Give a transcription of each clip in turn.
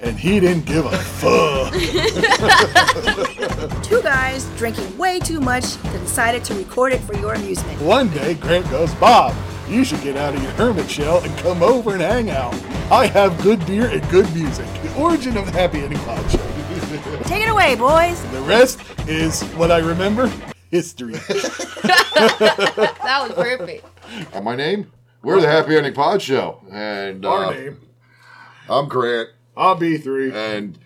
and he didn't give a fuck. Two guys drinking way too much that decided to record it for your amusement. One day, Grant goes, Bob, you should get out of your hermit shell and come over and hang out. I have good beer and good music. The origin of the Happy Ending Pod Show. Take it away, boys. The rest is what I remember history. That was perfect. Uh, my name? We're the Happy Ending Pod Show, and uh, Our name. I'm Grant. I'll be three. And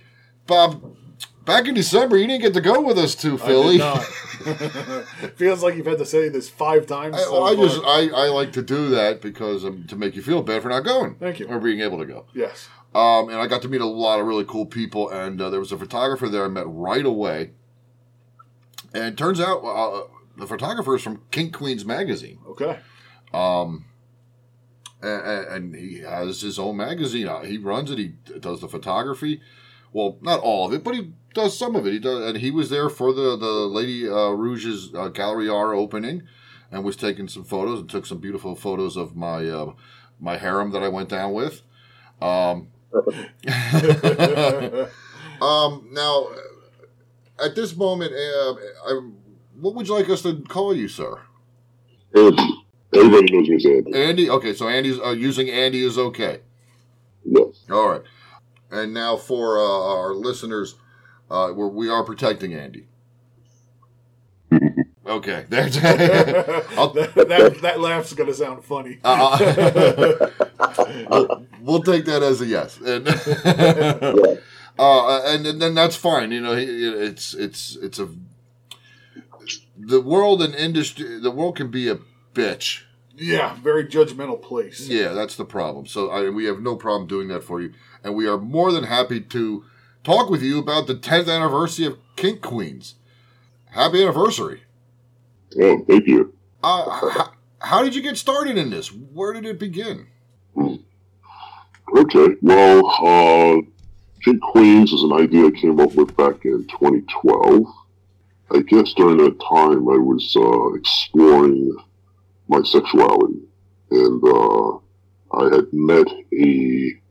Bob, back in December, you didn't get to go with us to Philly. Feels like you've had to say this five times. I, so well, I just I, I like to do that because um, to make you feel bad for not going. Thank you. Or being able to go. yes. Um, and I got to meet a lot of really cool people, and uh, there was a photographer there I met right away. And it turns out uh, the photographer is from Kink Queens magazine. Okay. Um, and, and he has his own magazine. Uh, He runs it. He does the photography. Well, not all of it, but he does some of it. He does, and he was there for the the Lady uh, Rouge's uh, Gallery R opening, and was taking some photos and took some beautiful photos of my uh, my harem that I went down with. Um, um, now, at this moment, uh, I, what would you like us to call you, sir? Andy. Everybody knows me as Andy. Andy. Okay, so Andy's uh, using Andy is okay. Yes. All right. And now for uh, our listeners, uh, we're, we are protecting Andy. Okay. There's. I'll, that, that, that laugh's going to sound funny. uh, we'll, we'll take that as a yes. And, Yeah. uh, and then that's fine. You know, it's it's it's a the world and industry. The world can be a bitch. yeah, very judgmental place. Yeah, that's the problem. So I, we have no problem doing that for you, and we are more than happy to talk with you about the 10th anniversary of Kink Queens. Happy anniversary! Oh, thank you. Uh, how, how did you get started in this? Where did it begin? Okay. Well, uh, Kink Queens is an idea I came up with back in 2012. I guess during that time I was uh, exploring my sexuality, and uh, I had met a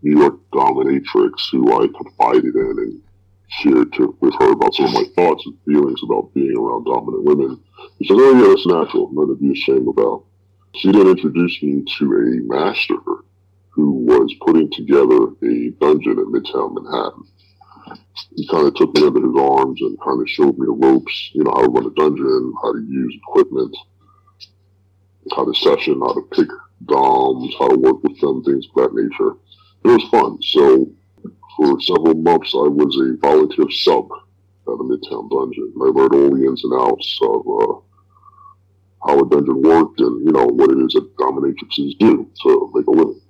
New York dominatrix who I confided in and shared to, with her about some of my thoughts and feelings about being around dominant women. She said, "Oh yeah, that's natural. Nothing to be ashamed about." She then introduced me to a master who was putting together a dungeon in Midtown Manhattan. He kind of took me under his arms and kind of showed me the ropes, you know, how to run a dungeon, how to use equipment, how to session, how to pick DOMs, how to work with them, things of that nature. It was fun. So for several months, I was a volunteer sub at a Midtown dungeon. I learned all the ins and outs of uh, how a dungeon worked and, you know, what it is that dominatrixes do to make a living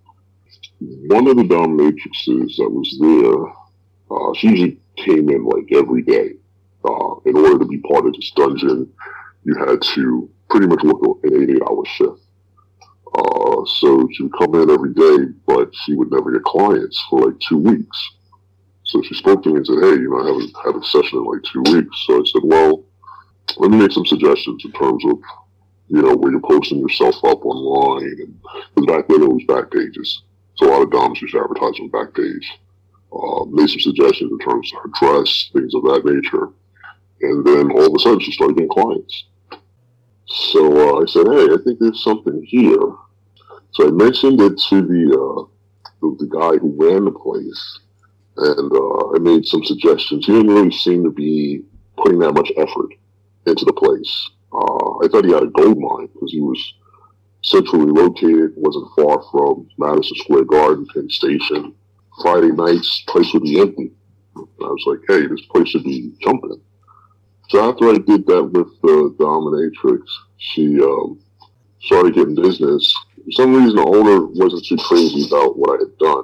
one of the dominatrixes that was there, uh, she usually came in like every day. Uh, in order to be part of this dungeon, you had to pretty much work an 88 hour shift. Uh, so she would come in every day, but she would never get clients for like two weeks. So she spoke to me and said, Hey, you know, I haven't had a session in like two weeks. So I said, Well, let me make some suggestions in terms of, you know, where you're posting yourself up online. And back then it was back pages. So a lot of doms used to advertise on Backpage. Uh, made some suggestions in terms of her dress, things of that nature. And then all of a sudden she started getting clients. So uh, I said, hey, I think there's something here. So I mentioned it to the, uh, the, the guy who ran the place. And uh, I made some suggestions. He didn't really seem to be putting that much effort into the place. Uh, I thought he had a gold mine because he was centrally located, wasn't far from Madison Square Garden, Penn Station. Friday nights, place would be empty. I was like, hey, this place should be jumping. So after I did that with the dominatrix, she um, started getting business. For some reason, the owner wasn't too crazy about what I had done.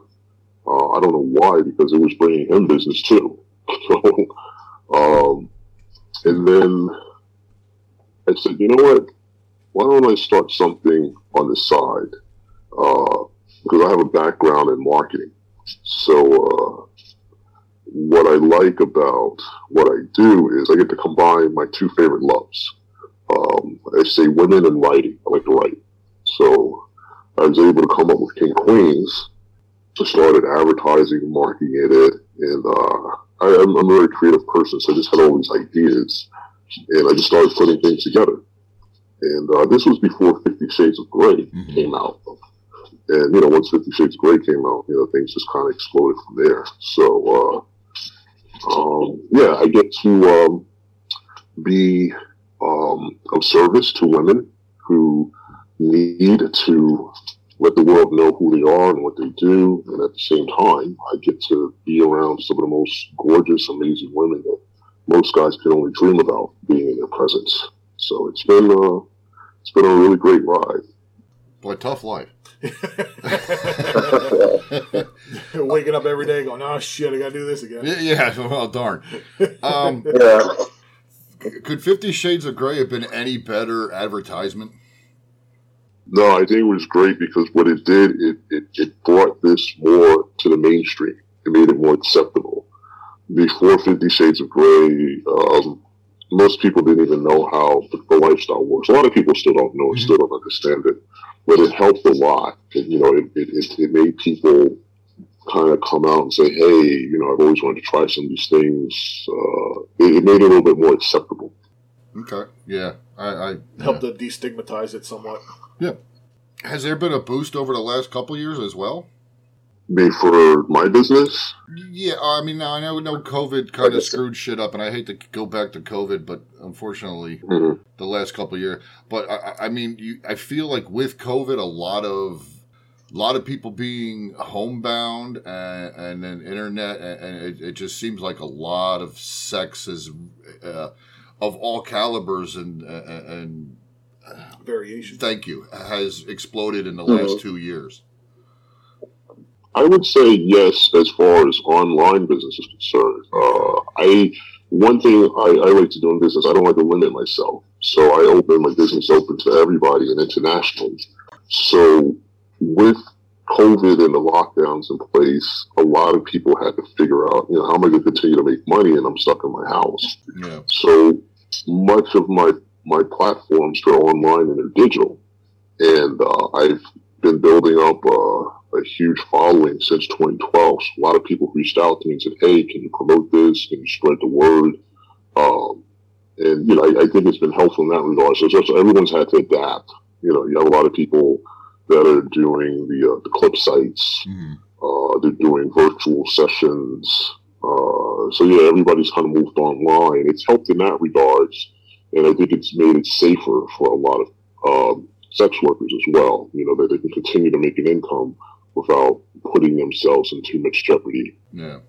Uh, I don't know why, because it was bringing him business too. So, um, and then I said, you know what? Why don't I start something on the side? Uh, because I have a background in marketing. So, uh, what I like about what I do is I get to combine my two favorite loves. Um, I say women and writing. I like to write. So I was able to come up with Kink Queens. I started advertising, and marketing it, and uh, I, am a very creative person, so I just had all these ideas, and I just started putting things together. And uh, this was before Fifty Shades of Grey mm-hmm. came out. And, you know, once Fifty Shades of Grey came out, you know, things just kind of exploded from there. So, uh, um, yeah, I get to um, be um, of service to women who need to let the world know who they are and what they do. And at the same time, I get to be around some of the most gorgeous, amazing women that most guys can only dream about being in their presence. So it's been, uh, it's been a really great ride. Boy, tough life. Waking up every day going, oh shit, I gotta do this again. Yeah, yeah well, darn. Um, yeah. Could Fifty Shades of Grey have been any better advertisement? No, I think it was great because what it did, it, it, it brought this more to the mainstream. It made it more acceptable. Before Fifty Shades of Grey, um, most people didn't even know how the, the, lifestyle works. A lot of people still don't know and mm-hmm. still don't understand it, but it helped a lot. And, you know, it, it, it made people kind of come out and say, hey, you know, I've always wanted to try some of these things. Uh, it, it, made it a little bit more acceptable. Okay. Yeah. I, I helped yeah. to destigmatize it somewhat. Yeah. Has there been a boost over the last couple years as well? Me for my business? Yeah, I mean, I know, no, COVID kind of screwed shit up, and I hate to go back to COVID, but unfortunately, mm-hmm. the last couple years. But I, I mean, you, I feel like with COVID, a lot of a lot of people being homebound and, and then internet, and it, it, just seems like a lot of sex is uh, of all calibers and and variation. Thank you. Has exploded in the mm-hmm. last two years. I would say yes, as far as online business is concerned. Uh, I one thing I, I, like to do in business, I don't like to limit myself, so I open my business open to everybody and internationally. So with COVID and the lockdowns in place, a lot of people had to figure out, you know, how am I going to continue to make money and I'm stuck in my house. Yeah. So much of my my platforms are online and they're digital, and uh, I've been building up uh, a huge following since 2012. So a lot of people reached out to me and said, "Hey, can you promote this? Can you spread the word?" Um, and you know, I, I, think it's been helpful in that regard. So, so everyone's had to adapt. You know, you have a lot of people that are doing the uh, the clip sites. Mm-hmm. Uh, they're doing virtual sessions. Uh, so yeah, everybody's kind of moved online. It's helped in that regards, and I think it's made it safer for a lot of um, sex workers as well. You know that they can continue to make an income without putting themselves in too much jeopardy. Yeah.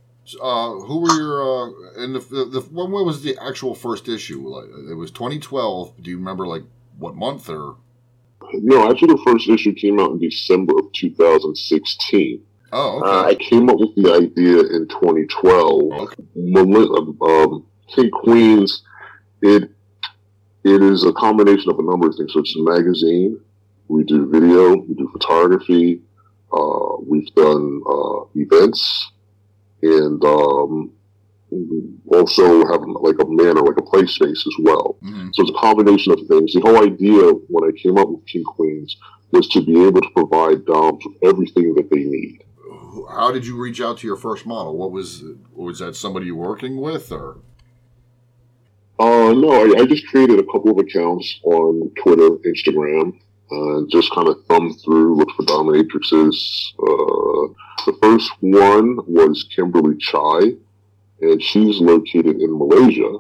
Uh, who were your uh, and the, the, the when was the actual first issue? Like it was 2012. Do you remember like what month or no, actually, the first issue came out in December of 2016. Oh, okay. Uh, I came up with the idea in 2012. Okay. Um, um, Kink Queens, it it is a combination of a number of things. So it's a magazine. We do video. We do photography. Uh, we've done uh, events, and um, also have like a manner, like a play space as well. Mm-hmm. So it's a combination of things. The whole idea when I came up with Kink Queens was to be able to provide doms with everything that they need. How did you reach out to your first model? What was was that somebody you working with or? Uh, no, I, I just created a couple of accounts on Twitter, Instagram, and uh, just kind of thumbed through, looked for dominatrixes. Uh, the first one was Kimberly Chai and she's located in Malaysia.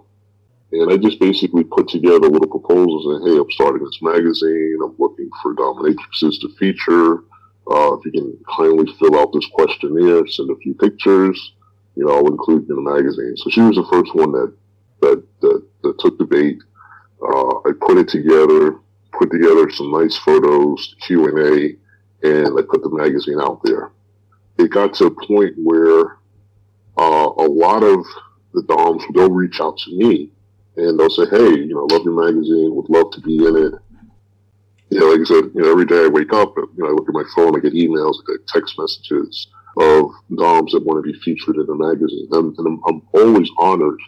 And I just basically put together little proposals and hey, I'm starting this magazine. I'm looking for dominatrixes to feature. Uh, if you can kindly fill out this questionnaire, send a few pictures, you know, I'll include in the magazine. So she was the first one that that, that took the bait. Uh, I put it together, put together some nice photos, Q and A, and I put the magazine out there. It got to a point where uh, a lot of the Doms, they'll reach out to me and they'll say, hey, you know, love your magazine, would love to be in it. You know, like I said, you know, every day I wake up, you know, I look at my phone, I get emails, I get text messages of Doms that want to be featured in the magazine. And, and I'm, I'm always honored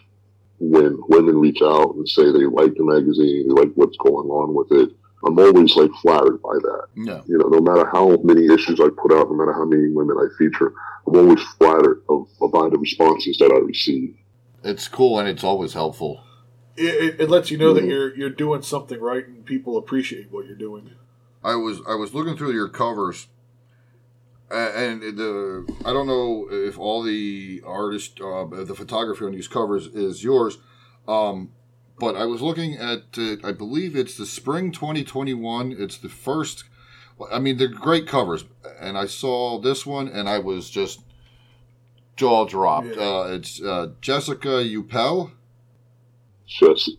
when women reach out and say they like the magazine, they like what's going on with it. I'm always like flattered by that. Yeah. You know, no matter how many issues I put out, no matter how many women I feature, I'm always flattered of, by the responses that I receive. It's cool and it's always helpful. It, it, it lets you know that mm-hmm. you're you're doing something right and people appreciate what you're doing. I was I was looking through your covers, a- and the I don't know if all the artist uh, the photography on these covers is yours, um, but I was looking at uh, I believe it's the spring 2021. It's the first. I mean, they're great covers, and I saw this one, and I was just jaw dropped. Yeah. Uh, it's uh, Jessica Upel. Jessica.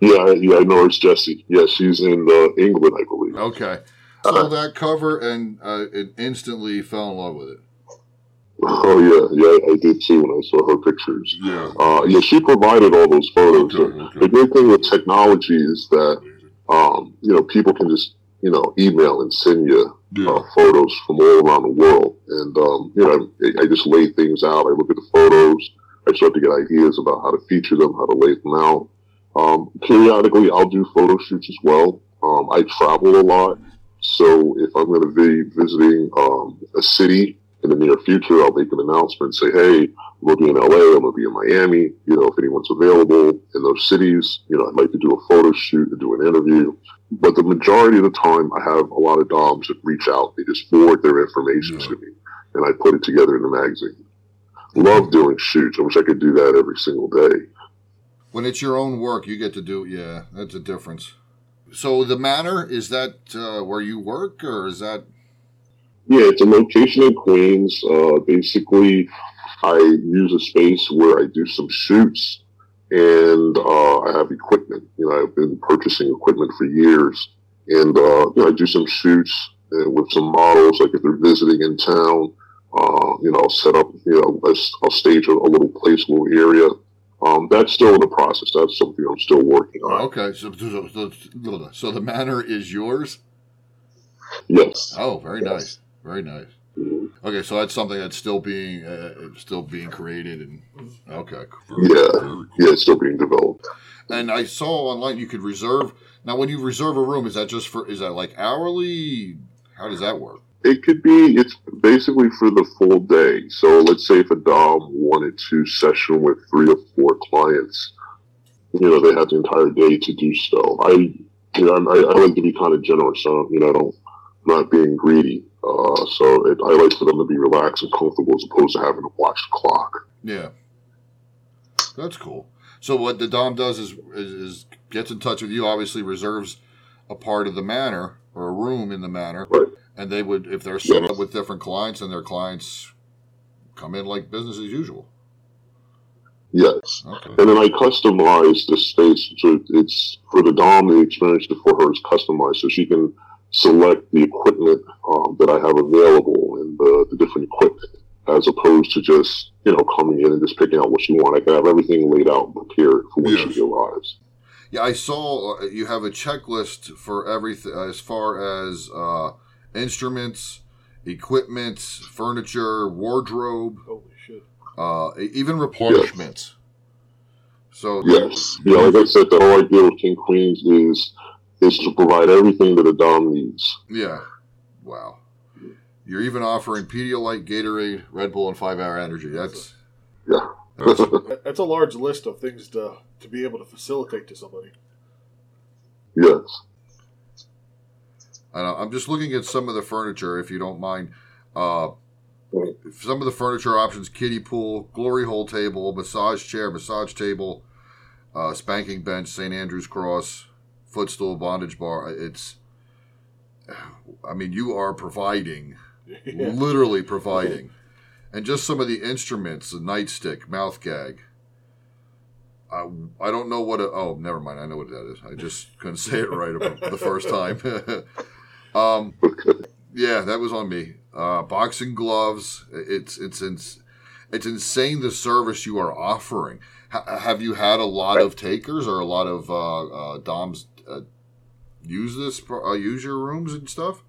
Yeah, I- yeah, I know it's Jessie. Yeah, she's in uh, England, I believe. Okay, saw that cover, and uh, it instantly fell in love with it. Oh yeah, yeah, I did too when I saw her pictures. Yeah. Uh, yeah, she provided all those photos. Okay, okay. The great thing with technology is that um, you know people can just you know email and send you uh, photos from all around the world, and um, you know I, I just lay things out. I look at the photos. I start to get ideas about how to feature them, how to lay them out. Um, periodically, I'll do photo shoots as well. Um, I travel a lot, so if I'm going to be visiting um, a city in the near future, I'll make an announcement, say, "Hey, I'm going to be in LA. I'm going to be in Miami. You know, if anyone's available in those cities, you know, I'd like to do a photo shoot and do an interview." But the majority of the time, I have a lot of DOMs that reach out. They just forward their information to me, and I put it together in the magazine. Love doing shoots. I wish I could do that every single day. When it's your own work, you get to do. Yeah, that's a difference. So the manor is that uh, where you work, or is that? Yeah, it's a location in Queens. Uh, basically, I use a space where I do some shoots, and uh, I have equipment. You know, I've been purchasing equipment for years, and uh, you know, I do some shoots uh, with some models. Like if they're visiting in town, uh, you know, I'll set up. You know, I'll- stage a little place, a little area. Um, that's still in the process. That's something I'm still working on. Okay, so so, so, so the manor is yours. Yes. Oh, very Yes. nice, very nice. Okay, so that's something that's still being uh, still being created, and okay, Yeah. Yeah, it's still being developed. And I saw online you could reserve. Now, when you reserve a room, is that just for? Is that like hourly? How does that work? It could be, it's basically for the full day. So let's say if a Dom wanted to session with three or four clients, you know, they have the entire day to do so. I, you know, I, I like to be kind of generous. So, you know, I don't, not being greedy. Uh, so it, I like for them to be relaxed and comfortable as opposed to having to watch the clock. Yeah, that's cool. So what the dom does is, is is gets in touch with you. Obviously, reserves a part of the manor or a room in the manor, Right. And they would if they're set up with different clients, and their clients come in like business as usual. Yes. Okay. And then I customize the space. So it's for the Dom, the experience for her is customized. So she can select the equipment um, that I have available and the, the different equipment as opposed to just, you know, coming in and just picking out what she wants. I can have everything laid out and prepared for when Yes. she arrives. Yeah, I saw uh, you have a checklist for everything as far as uh, instruments, equipment, furniture, wardrobe, Holy shit! uh, even replenishments. So Yes. yeah, like I said, the whole idea of Kink Queens is is to provide everything that a Dom needs. Yeah. Wow. You're even offering Pedialyte, Gatorade, Red Bull, and Five Hour Energy. That's Yeah. that's That's a large list of things to to be able to facilitate to somebody. yes. Know. I'm just looking at some of the furniture, if you don't mind. Uh, some of the furniture options: kiddie pool, glory hole table, massage chair, massage table, uh, spanking bench, St. Andrew's cross, footstool, bondage bar. It's, I mean, you are providing, Yeah. literally providing, and just some of the instruments: the nightstick, mouth gag. I, I don't know what. A, oh, never mind. I know what that is. I just couldn't say it right the first time. um, yeah, that was on me. Uh, boxing gloves. It's it's it's it's insane the service you are offering. H- have you had a lot of takers or a lot of uh, uh, DOMs uh, use this, uh, use your rooms and stuff?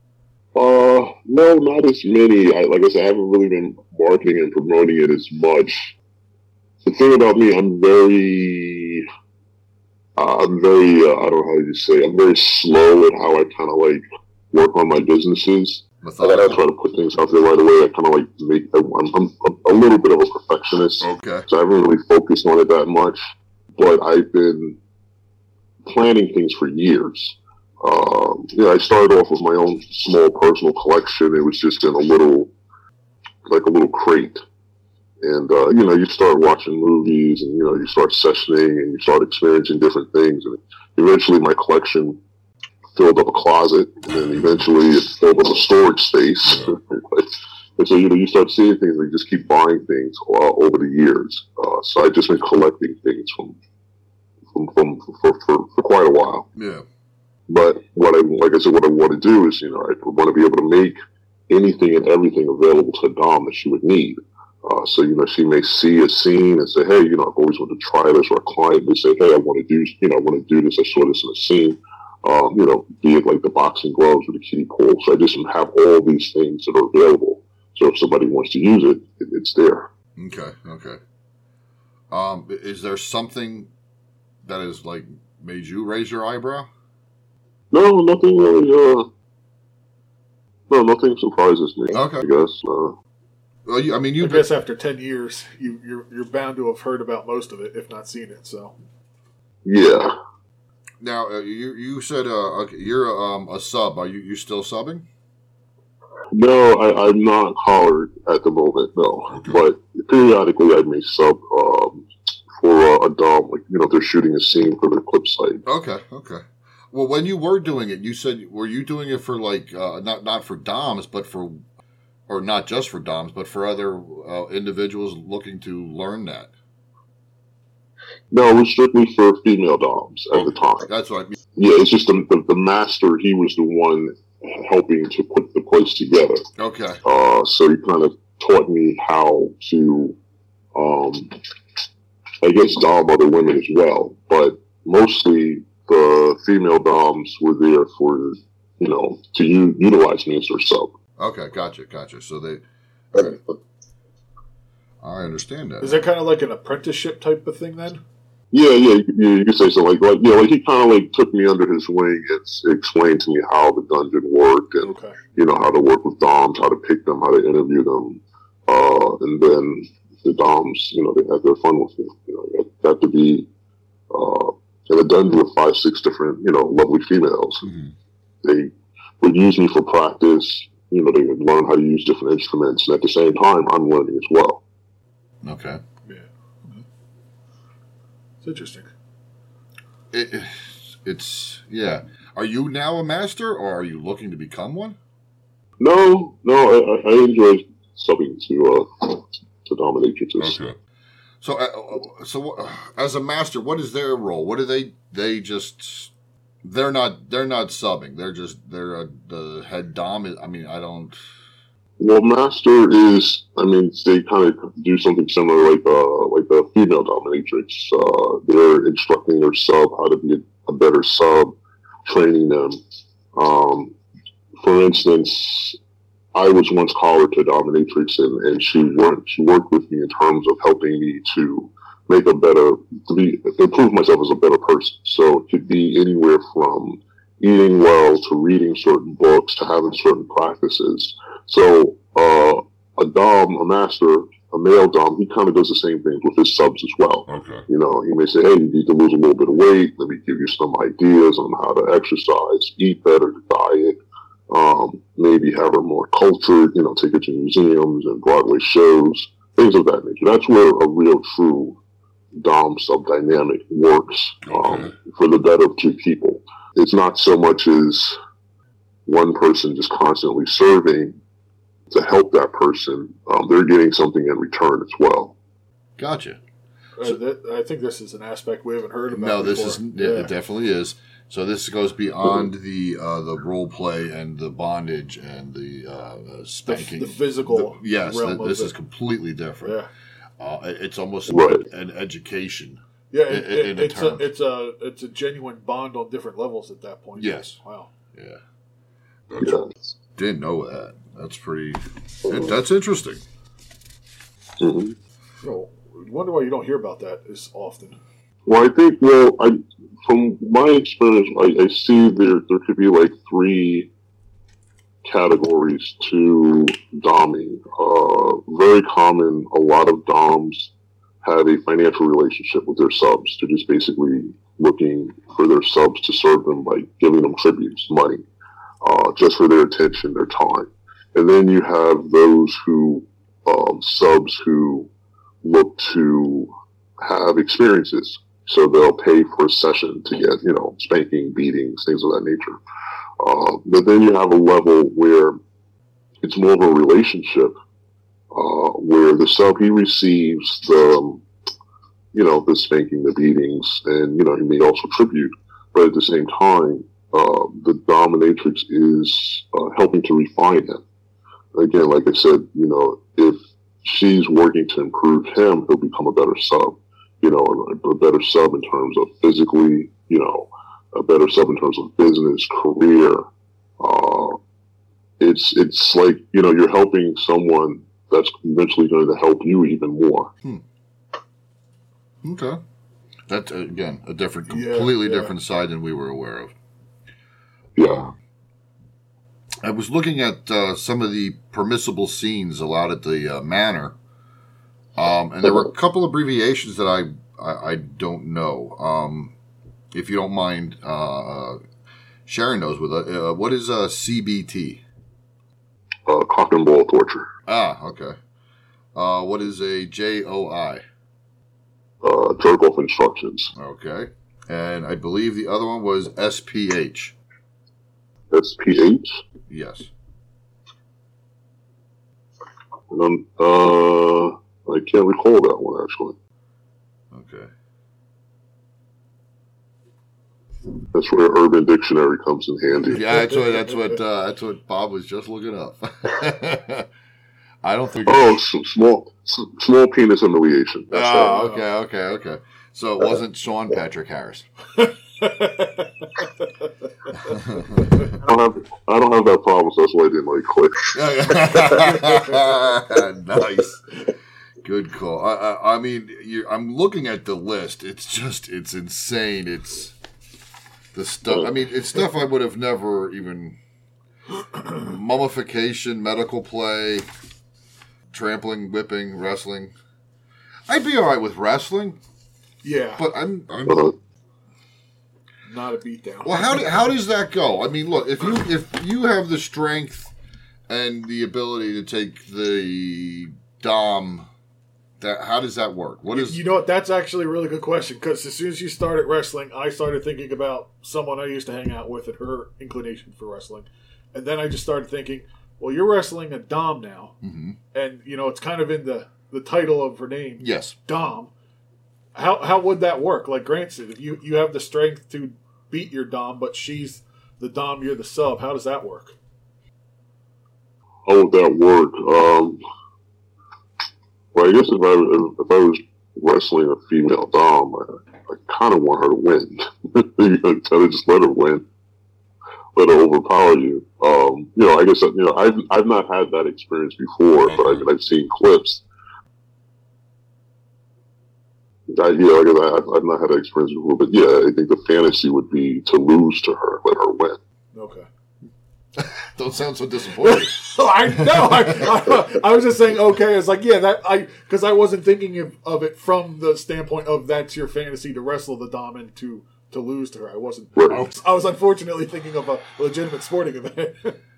Uh, no, not as many. I, like I said, I haven't really been marketing and promoting it as much. The thing about me, I'm very, uh, I'm very, uh, I don't know how you say, I'm very slow at how I kind of like work on my businesses. Like, I Methodical. try to put things out there right away. I kind of like make, I'm, I'm a, a little bit of a perfectionist. Okay. So I haven't really focused on it that much, but I've been planning things for years. Um, yeah, I started off with my own small personal collection. It was just in a little, like a little crate. And, uh, you know, you start watching movies and, you know, you start sessioning and you start experiencing different things. And eventually my collection filled up a closet and then eventually it filled up a storage space. and so, you know, you start seeing things and you just keep buying things uh, over the years. Uh, so I've just been collecting things from, from, from, for, for, for quite a while. Yeah. But what I, like I said, what I want to do is, you know, I want to be able to make anything and everything available to Dom that she would need. Uh, so, you know, she may see a scene and say, hey, you know, I've always wanted to try this, or a client may say, hey, I want to do, you know, I want to do this. I saw this in a scene. Um, you know, be it like the boxing gloves or the kitty pool. So I just have all these things that are available. So if somebody wants to use it, it it's there. Okay. Okay. Um, is there something that has like made you raise your eyebrow? No, nothing really, uh, no, nothing surprises me. Okay. I guess. Uh, Well, you, I mean, I you guess after ten years, you you're, you're bound to have heard about most of it, if not seen it. So yeah. Now uh, you you said uh, okay, you're um, a sub. Are you you still subbing? No, I, I'm not collared at the moment, no. Okay. But periodically I may sub um, for uh, a dom, like, you know, if they're shooting a scene for their clip site. Okay. Okay. Well, when you were doing it, you said were you doing it for like uh, not not for DOMs, but for or not just for DOMs, but for other uh, individuals looking to learn that. No, it was strictly for female doms at the time. That's what I mean. Yeah, it's just the, the, the master, he was the one helping to put the place together. Okay. Uh, so he kind of taught me how to, um, I guess, dom other women as well. But mostly the female doms were there for, you know, to u- utilize me as their sub. Okay. Gotcha. Gotcha. So they. Okay. I understand that. is that kind of like an apprenticeship type of thing then? Yeah, yeah, you, you, could say something like, like, yeah, like he kind of like took me under his wing and explained to me how the dungeon worked and Okay. you know how to work with doms, how to pick them, how to interview them, uh, and then the doms, you know, they had their fun with me. You know, it got to be uh, in a dungeon with five, six different, you know, lovely females. Mhm. They would use me for practice. You know, they would learn how to use different instruments, and at the same time, I'm learning as well. Okay. Yeah. It's interesting. It, it's yeah. Are you now a master, or are you looking to become one? No, no, I, I I enjoy subbing to uh, to dominatrixes. So, uh, so what- as a master, what is their role? What do they? They just they're not they're not subbing. They're just they're a, the head dom. I mean, I don't. Well, master is, I mean, they kind of do something similar, like uh, like the female dominatrix. Uh, they're instructing their sub how to be a, a better sub, training them. Um, for instance, I was once collared to dominatrix, and, and she worked she worked with me in terms of helping me to make a better to be improve myself as a better person. So it could be anywhere from eating well to reading certain books to having certain practices. So uh, a dom, a master, a male dom, he kind of does the same things with his subs as well. Okay. You know, he may say, "Hey, you need to lose a little bit of weight. Let me give you some ideas on how to exercise, eat better, diet." Um, maybe have her more cultured, you know, take her to museums and Broadway shows, things of that nature. That's where a real true Dom sub dynamic works um, Okay. for the better of two people. It's not so much as one person just constantly serving to help that person. Um, they're getting something in return as well. Gotcha. Uh, that, I think this is an aspect we haven't heard about. No, this before. is yeah, it definitely is. So this goes beyond the uh, the role play and the bondage and the uh, uh, the, spanking. the physical. The- yes, realm th- of this it. is completely different. Yeah. Uh, it's almost Right. an education. Yeah, it, in it, the it's a terms. it's a it's a genuine bond on different levels at that point. Yes. Wow. Yeah, Yeah. didn't know that. That's pretty. That's interesting. hmm You know, wonder why you don't hear about that as often. Well, I think, well, I, from my experience, I, I see there there could be like three categories to doming. Uh, very common. A lot of doms have a financial relationship with their subs. They're just basically looking for their subs to serve them by giving them tributes, money, uh, just for their attention, their time. And then you have those who um, subs who look to have experiences. So they'll pay for a session to get, you know, spanking, beatings, things of that nature. Uh, but then you have a level where it's more of a relationship, uh, where the sub, he receives the, um, you know, the spanking, the beatings, and, you know, he may also tribute. But at the same time, uh, the dominatrix is uh, helping to refine him. Again, like I said, you know, if she's working to improve him, he'll become a better sub you know, a, a better sub in terms of physically, you know, a better sub in terms of business, career. Uh, it's it's like you know you're helping someone that's eventually going to help you even more. Okay. That's uh, again a different, Yeah, completely yeah. different side than we were aware of. Yeah, I was looking at uh, some of the permissible scenes allowed at the uh, manor, um, and there were a couple abbreviations that I I, I don't know. Um, if you don't mind uh, sharing those with us, uh, what is uh, CBT? uh, cock and ball torture, Ah, okay. Uh, what is a JOI? uh, jerk off instructions, Okay, and I believe the other one was SPH. SPH, Yes. and I'm, uh, I can't recall that one actually. Okay. That's where Urban Dictionary comes in handy. Yeah, that's what that's what uh, that's what Bob was just looking up. I don't think. Oh, small, small penis humiliation. That's Oh, okay, okay, okay. So it wasn't Sean Patrick Harris. I don't have, I don't have that problem, so that's why I didn't like click. nice, good call. I, I, I mean, you, I'm looking at the list. It's just, it's insane. It's the stuff. I mean, it's stuff I would have never even mummification, medical play, trampling, whipping, wrestling. I'd be all right with wrestling, yeah, but I'm, I'm Uh, not a beatdown. Well, how do, how does that go? I mean, look if you if you have the strength and the ability to take the dom, that how does that work? What is You know what? That's actually a really good question because as soon as you started wrestling, I started thinking about someone I used to hang out with and her inclination for wrestling, and then I just started thinking, well, you're wrestling a dom now, Mhm. and you know it's kind of in the the title of her name, yes? dom. How how would that work? Like Grant said, if you you have the strength to beat your dom, but she's the dom, you're the sub. How does that work? how would that work? Um, well, I guess if I if I was wrestling a female dom, I, I kind of want her to win. you kind of just let her win, let her overpower you. Um, you know, I guess you know I've I've not had that experience before, but I mean I've seen clips. I, yeah, like I said, I've, I've not had that experience before, but yeah, I think the fantasy would be to lose to her, let her win. Okay. Don't sound so disappointed. Oh, I know. I, I, I was just saying, okay. It's like, yeah, that I because I wasn't thinking of, of it from the standpoint of that's your fantasy to wrestle the dom and to to lose to her. I wasn't. Right. I was, I was unfortunately thinking of a legitimate sporting event.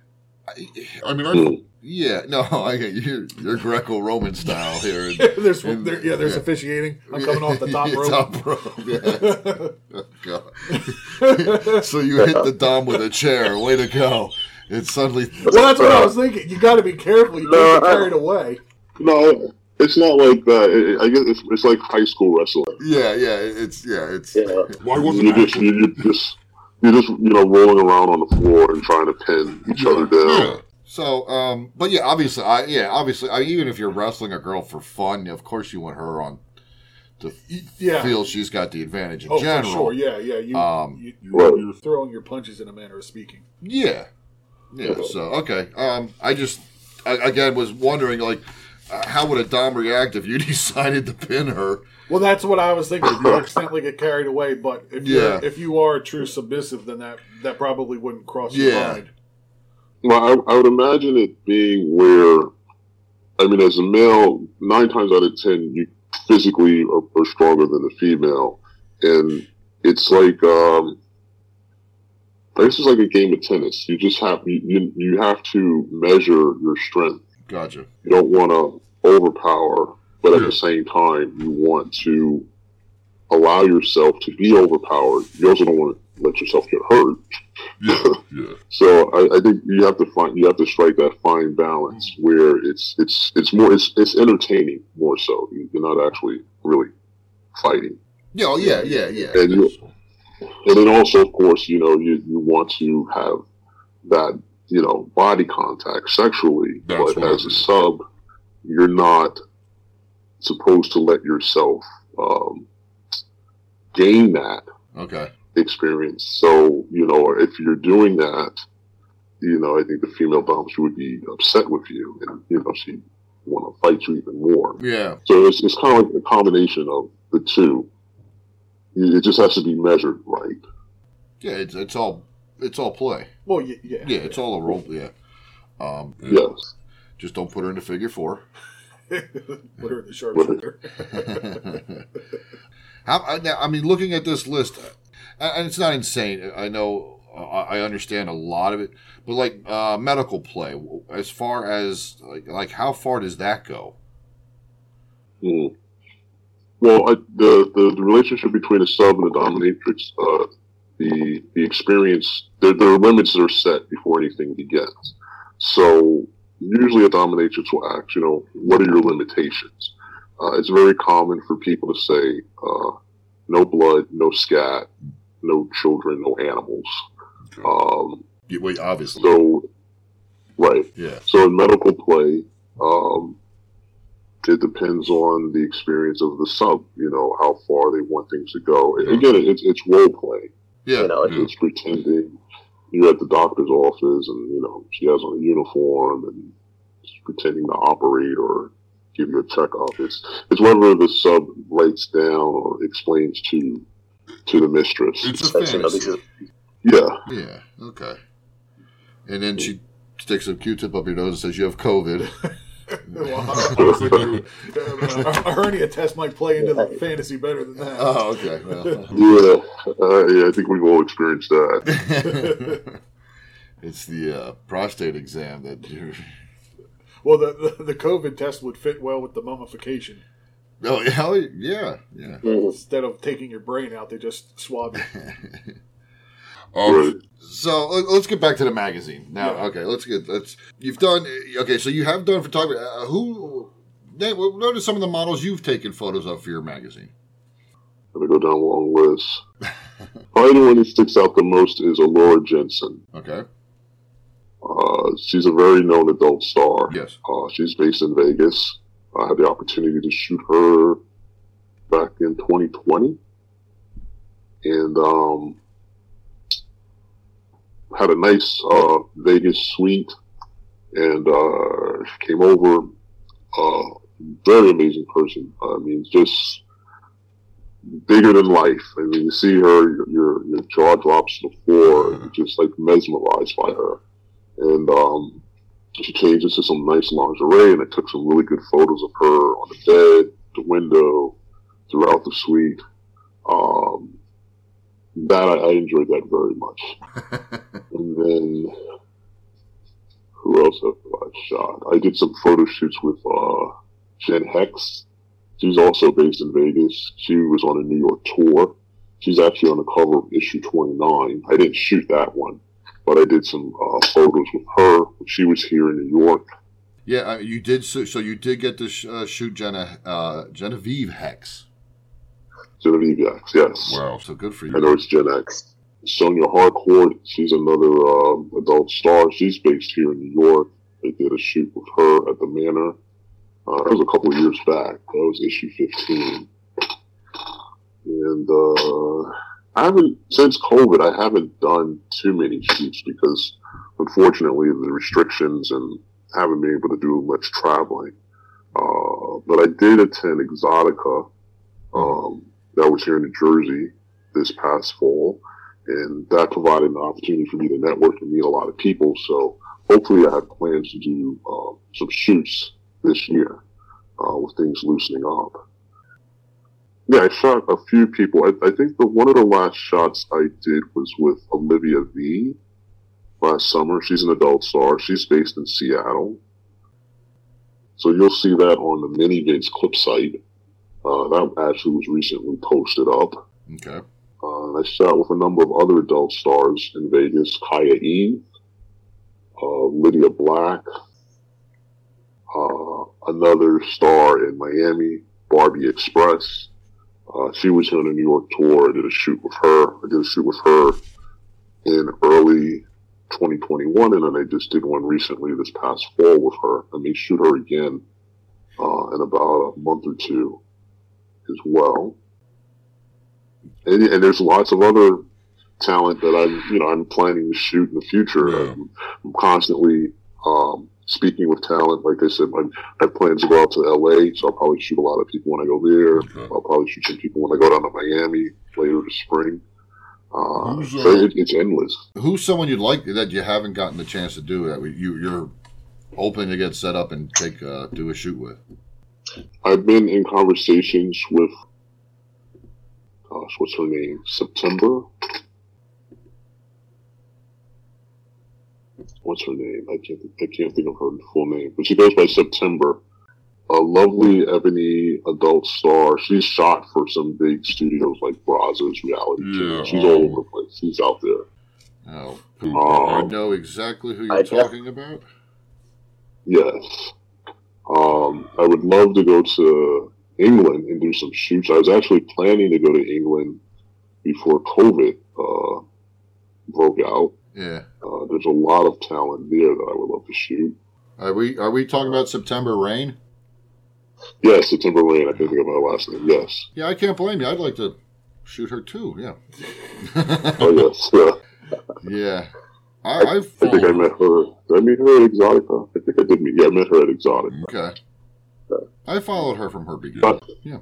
I mean, I, Mm. yeah, no, I get you. You're Greco-Roman style here. and- there's and- there, yeah, there's yeah. officiating. I'm coming off the top Yeah, rope. Top rope, yeah. Oh, so you hit the dom with a chair. Way to go! It suddenly. Well, that's what I was thinking. You got to be careful. You No, can't get I- carried away. No, it's not like that. It- I guess it's, it's like high school wrestling. Yeah, yeah. It's yeah. It's Yeah. Why wasn't you just you, you just you're just you know rolling around on the floor and trying to pin each other down. yeah. So, um, but yeah, obviously, I yeah, obviously, I, even if you're wrestling a girl for fun, of course you want her on to Yeah. feel she's got the advantage in oh, general. for sure. Yeah, yeah. You, Um, you, you, Right. you're throwing your punches in a manner of speaking. Yeah, yeah. So okay, um, I just I, again was wondering like, uh, how would a dom react if you decided to pin her? Well, that's what I was thinking. You accidentally get carried away, but if Yeah. if you are a true submissive, then that that probably wouldn't cross your mind. Well, I, I would imagine it being where, I mean, as a male, nine times out of ten, you physically are, are stronger than the female, and it's like, um, this is like a game of tennis. You just have you you, you have to measure your strength. Gotcha. You don't want to overpower, but at the same time, you want to allow yourself to be overpowered. You also don't want to let yourself get hurt. Yeah, yeah. So I, I think you have to find you have to strike that fine balance where it's it's it's more it's it's entertaining more so. You're not actually really fighting. Yeah, oh, yeah, yeah, yeah. And you- And then also, of course, you know you you want to have that you know body contact sexually, That's but as a sub, you're not supposed to let yourself um, gain that Okay. experience. So, you know, if you're doing that, you know, I think the female dom she would be upset with you, and you know, she want to fight you even more. Yeah. So it's it's kind of like a combination of the two. It just has to be measured right. Yeah, it's it's all it's all play. Well, y- yeah, Yeah, it's all a role. Yeah. Um, Yes. Just don't put her in the figure four. Put her in the sharpshooter. How, I- now, I mean, looking at this list, uh, and it's not insane. I know, uh, I understand a lot of it, but like uh, medical play, as far as like, like how far does that go? Hmm. Well, I, the, the the relationship between a sub and a dominatrix, uh, the the experience, there, there are limits that are set before anything begins. So usually a dominatrix will ask, you know, what are your limitations? Uh, it's very common for people to say, uh, no blood, no scat, no children, no animals. Um, Yeah, Well, obviously, so, right. yeah, So in medical play, um, it depends on the experience of the sub. You know how far they want things to go. Again, it's it's role play. yeah, You know, yeah. it's pretending you're at the doctor's office and you know she has on a uniform and she's pretending to operate or give you a checkup. It's it's whatever the sub writes down or explains to to the mistress. It's a fantasy. yeah, Yeah, okay. And then she sticks a Q-tip up your nose and says you have COVID. well, honestly, a hernia test might play into the fantasy better than that. Oh, okay. Well. yeah, uh, yeah. I think we've all experienced that. it's the uh, prostate exam that you're. Well, the, the the COVID test would fit well with the mummification. Oh, hell yeah, yeah. Instead of taking your brain out, they just swab you. Um, so let- let's get back to the magazine now. Yeah. Okay, let's get let's. You've done okay. So you have done photography. Uh, who? Name, what are some of the models you've taken photos of for your magazine? Gonna go down a long list. Probably the one that sticks out the most is Alura Jenson. Okay. Uh, she's a very known adult star. Yes. Uh, she's based in Vegas. I had the opportunity to shoot her back in 2020, and um, had a nice uh, Vegas suite, and uh, came over. Uh, very amazing person. I mean, just bigger than life. I mean, you see her, your your, jaw drops to the floor. You're just like mesmerized by her, and um, she changed into some nice lingerie, and I took some really good photos of her on the bed, the window, throughout the suite. Um, that I, I enjoyed that very much. and then who else have I shot? I did some photo shoots with uh, Jen Hex. She's also based in Vegas. She was on a New York tour. She's actually on the cover of issue 29. I didn't shoot that one, but I did some uh, photos with her. She was here in New York. Yeah, uh, you did. So, so you did get to sh- uh, shoot Jenna, uh, Genevieve Hex. Genevieve X, yes. Wow, so good for you. I know it's Gen X. Sonia Harcourt, she's another um, adult star. She's based here in New York. They did a shoot with her at the Manor. Uh, that was a couple of years back. That was issue 15. And uh, I haven't, since COVID, I haven't done too many shoots because unfortunately the restrictions and haven't been able to do much traveling. Uh, but I did attend Exotica um, that was here in New Jersey this past fall, and that provided an opportunity for me to network and meet a lot of people. So hopefully, I have plans to do uh, some shoots this year uh, with things loosening up. Yeah, I shot a few people. I, I think the one of the last shots I did was with Olivia V last summer. She's an adult star. She's based in Seattle. So you'll see that on the ManyVids clip site. Uh, that actually was recently posted up. Okay. Uh, I sat with a number of other adult stars in Vegas. Kaya Eve, uh, Lydia Black, uh, another star in Miami, Barbie Express. Uh, she was on a New York tour. I did a shoot with her. I did a shoot with her in early 2021, and then I just did one recently this past fall with her. I may shoot her again uh, in about a month or two as well. And, and there's lots of other talent that I'm, you know, I'm planning to shoot in the future. Yeah. I'm, I'm constantly um, speaking with talent. Like I said, I have plans to go out to LA, so I'll probably shoot a lot of people when I go there. Okay. I'll probably shoot some people when I go down to Miami later this spring. Uh, Who's, so it, it's endless. Who's someone you'd like that you haven't gotten the chance to do that you you're hoping to get set up and take uh, do a shoot with? I've been in conversations with, gosh, what's her name? September. What's her name? I can't. I can't think of her full name, but she goes by September. A lovely ebony adult star. She's shot for some big studios like Brazzers Reality. Yeah. TV. She's all over the place. She's out there. Oh, Um, I know exactly who you're I def- talking about. Yes. Um, I would love to go to England and do some shoots. I was actually planning to go to England before COVID uh, broke out. Yeah. Uh, there's a lot of talent there that I would love to shoot. Are we are we talking about September Rain? Yes, September Rain. I can think of my last name. Yes. Yeah, I can't blame you. I'd like to shoot her too. Yeah. Oh yes. Yeah. yeah. I, I, I've I think I met her. Did I meet her at Exxxotica? I think I did meet. Yeah, I met her at Exxxotica. Okay. I followed her from her beginning. But- Yeah.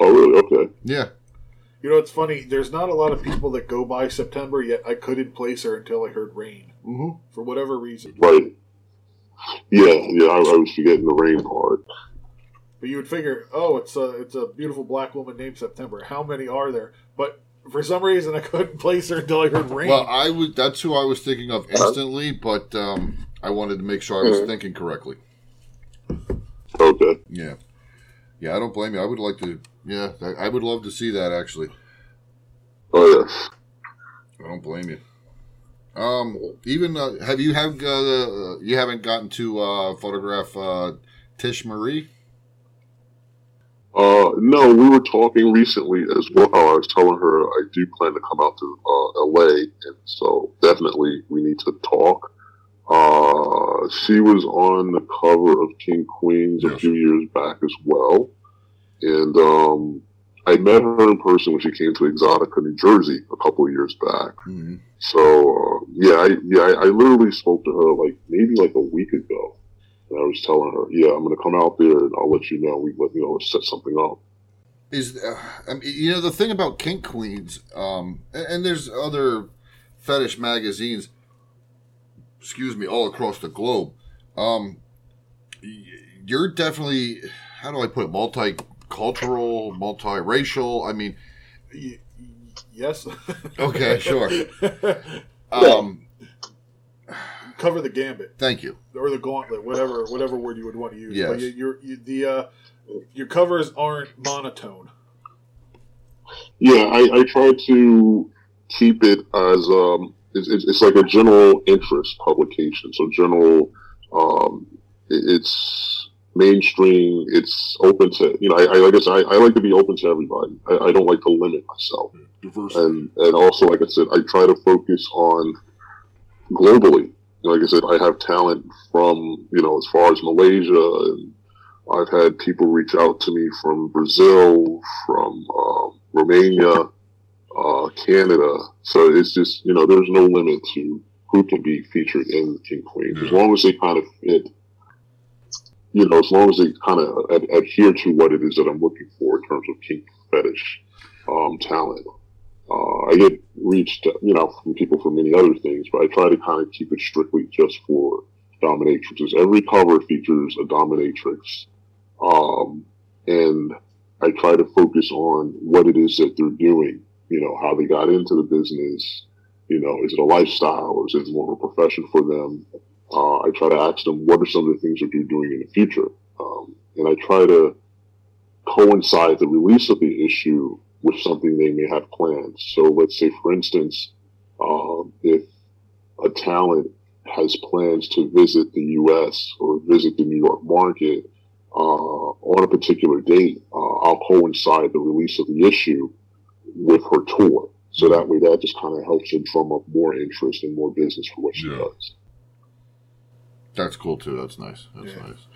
Oh really? Okay. Yeah. You know, it's funny. There's not a lot of people that go by September yet. I couldn't place her until I heard rain Mm-hmm. for whatever reason. Right. Yeah. Yeah. I, I was forgetting the rain part. But you would figure, oh, it's a it's a beautiful black woman named September. How many are there? But for some reason, I couldn't place her until I heard rain. Well, I was. That's who I was thinking of instantly, but um, I wanted to make sure I was thinking correctly. Okay. Yeah. Yeah, I don't blame you. I would like to. Yeah, I would love to see that actually. Oh yes. I don't blame you. Um, even uh, have you have uh, you haven't gotten to uh, photograph uh, Tish Marie? Uh, no, we were talking recently as well. I was telling her I do plan to come out to uh, LA, and so definitely we need to talk. Uh, she was on the cover of Kink Queens a few years back as well, and um, I met her in person when she came to Exxxotica, New Jersey, a couple of years back. Mm-hmm. So uh, yeah, I, yeah, I, I literally spoke to her like maybe like a week ago, and I was telling her, yeah, I'm going to come out there and I'll let you know. We let you know set something up. Is uh, I mean, you know the thing about kink queens, um, and, and there's other fetish magazines. Excuse me, all across the globe. Um, you're definitely how do I put it? Multicultural, multiracial. I mean, Y- y- yes. Okay, sure. um, Cover the gambit thank you. or the gauntlet, whatever whatever word you would want to use. Yes. But you, you're, you, the uh, your covers aren't monotone. Yeah, I, I try to keep it as um, it's, it's, it's like a general interest publication. So general, um, it- it's mainstream. It's open to you know. I, I like I said, I, I like to be open to everybody. I, I don't like to limit myself. Diversity. and and also like I said, I try to focus on globally. Like I said, I have talent from you know as far as Malaysia, and I've had people reach out to me from Brazil, from uh, Romania, uh, Canada. So it's just you know there's no limit to who can be featured in Kink Queens as long as they kind of fit. You know, as long as they kind of ad- adhere to what it is that I'm looking for in terms of King fetish um, talent. Uh, I get reached, you know, from people for many other things, but I try to kind of keep it strictly just for dominatrixes. Every cover features a dominatrix, um, and I try to focus on what it is that they're doing. You know, how they got into the business. You know, is it a lifestyle or is it more of a profession for them? Uh, I try to ask them what are some of the things that they're doing in the future, um, and I try to coincide the release of the issue with something they may have planned. So let's say, for instance, um, if a talent has plans to visit the U.S. or visit the New York market uh, on a particular date, uh, I'll coincide the release of the issue with her tour. So that way, that just kind of helps her drum up more interest and more business for what she Yeah. does. That's cool too. That's nice. That's Yeah. nice.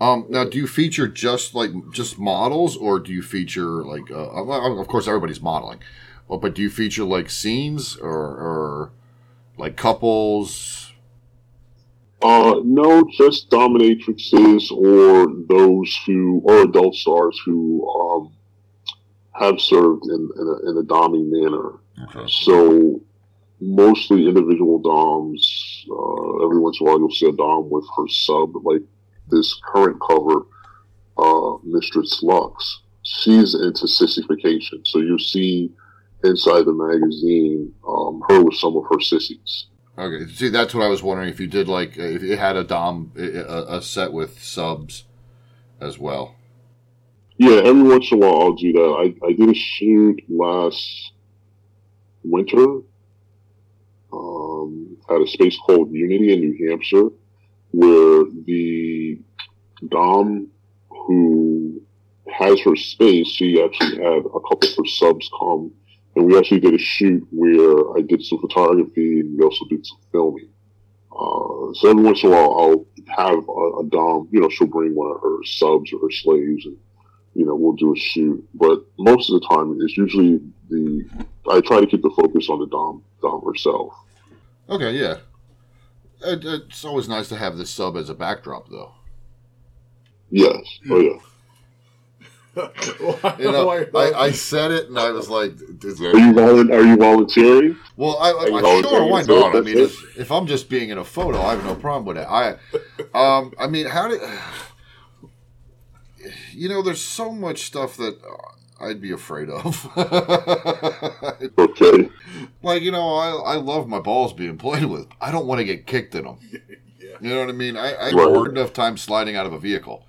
Um, now, do you feature just like just models, or do you feature like? Uh, of course, everybody's modeling, well, but do you feature like scenes or, or like couples? Uh, no, just dominatrixes or those who, or adult stars who, um, have served in, in a, in a doming manner. Okay. So, mostly individual doms. Uh, every once in a while you'll see a dom with her sub, like this current cover, uh, Mistress Lux. She's into sissification. So you see inside the magazine, um, her with some of her sissies. Okay. See, that's what I was wondering if you did like if it had a dom a, a set with subs as well. Yeah, every once in a while I'll do that. I, I did a shoot last winter um, at a space called Unity in New Hampshire, where the Dom who has her space, she actually had a couple of her subs come, and we actually did a shoot where I did some photography and we also did some filming. Uh, so every once in a while I'll have a, a Dom, you know, she'll bring one of her subs or her slaves and you know, we'll do a shoot. But most of the time, it's usually the. I try to keep the focus on the dom dom herself. Okay. Yeah. It, it's always nice to have this sub as a backdrop, though. Yes. Oh yeah. Why- You know, I, I said it and I was like, is there- Are you volu- Are you volunteering? well, I, you I, know, sure, why so not? I mean, if, if I'm just being in a photo, I have no problem with it. I, um, I mean, how do, you know, there's so much stuff that I'd be afraid of. Okay. like, you know, I, I love my balls being played with. I don't want to get kicked in them. Yeah. You know what I mean? I, I Right. have a hard enough time sliding out of a vehicle.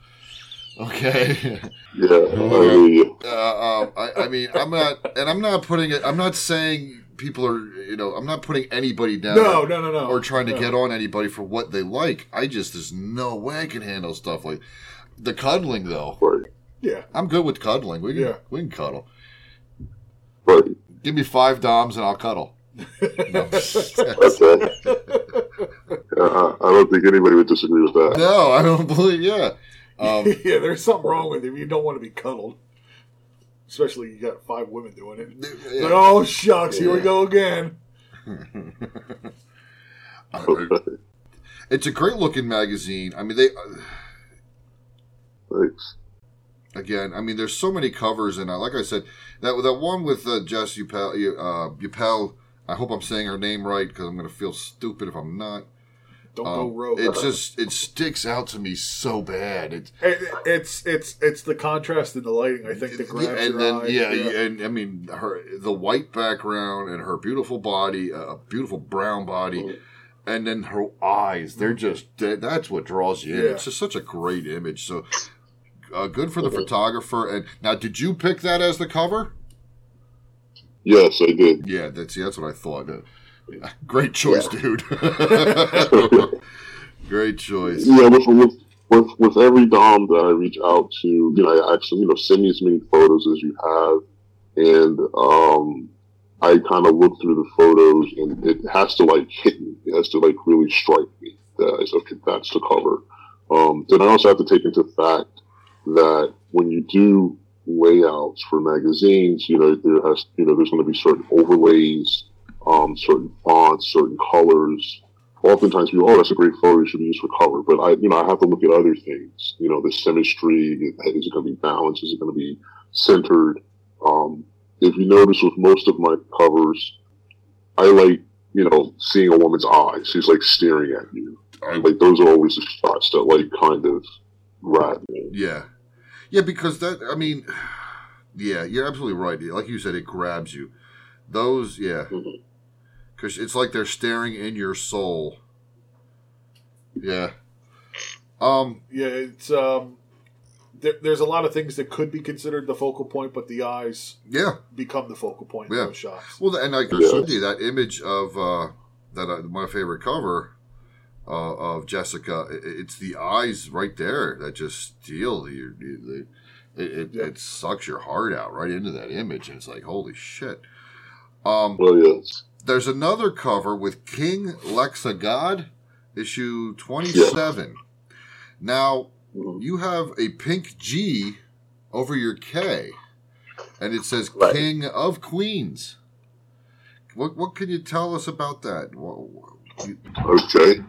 Okay. Yeah. I hear uh, um, I, I mean, I'm not, and I'm not putting it. I'm not saying people are, you know, I'm not putting anybody down. No, no, no, no. Or trying to No. get on anybody for what they like. I just, there's no way I can handle stuff like the cuddling, though. Right. Yeah. I'm good with cuddling. We can, Yeah. we can cuddle. Right. Give me five doms and I'll cuddle. No, Okay. Uh, I don't think anybody would disagree with that. no I don't believe. Yeah. Um, yeah, there's something wrong with you. You don't want to be cuddled. Especially you got five women doing it. yeah. Like, oh shucks, here we go again. It's a great looking magazine. I mean, they. Thanks. again. I mean, there's so many covers, and uh, like I said, that that one with uh, Jess Upel, uh, Upel. I hope I'm saying her name right because I'm going to feel stupid if I'm not. Don't Um, go rogue. it just it sticks out to me so bad. It's It- it's it's it's the contrast in the lighting. I think that grabs and then eye. yeah, and I mean her the white background and her beautiful body, a beautiful brown body, and then her eyes. They're just that- that's what draws you in. Yeah. It's just such a great image. So uh, good for the photographer. And now, did you pick that as the cover? Yes, I did. Yeah, that's yeah, that's what I thought. Uh, great choice, dude. great choice. Yeah, with, with with with every dom that I reach out to, you know, I actually, you know, send me as many photos as you have, and um, I kind of look through the photos, and it has to like hit me. It has to like really strike me that okay, that's the cover. Um, then I also have to take into fact that when you do layouts for magazines, you know, there has, you know, there's going to be certain overlays, um, certain fonts, certain colors. Oftentimes, people, oh, that's a great photo, it should be used for cover. But I, you know, I have to look at other things. You know, the symmetry, is it going to be balanced? Is it going to be centered? Um, if you notice with most of my covers, I like, you know, seeing a woman's eyes. She's like staring at you. Like those are always the shots that like kind of grab me. Yeah. Yeah, because that, I mean, yeah, you're absolutely right. Like you said, it grabs you. Those, yeah. Because it's like they're staring in your soul. Yeah. Um, Yeah, it's um, there, there's a lot of things that could be considered the focal point, but the eyes yeah. become the focal point Yeah. of those shots. Well, and like I Yeah. showed you that image of uh, that uh, my favorite cover uh, of Jessica. It's the eyes right there that just steal you. It, it, it sucks your heart out right into that image, and it's like holy shit. Um, Well, yes. there's another cover with King Lexa God, issue 27. Now, Mhm. you have a pink G over your K, and it says Right. King of Queens. What what can you tell us about that? Okay.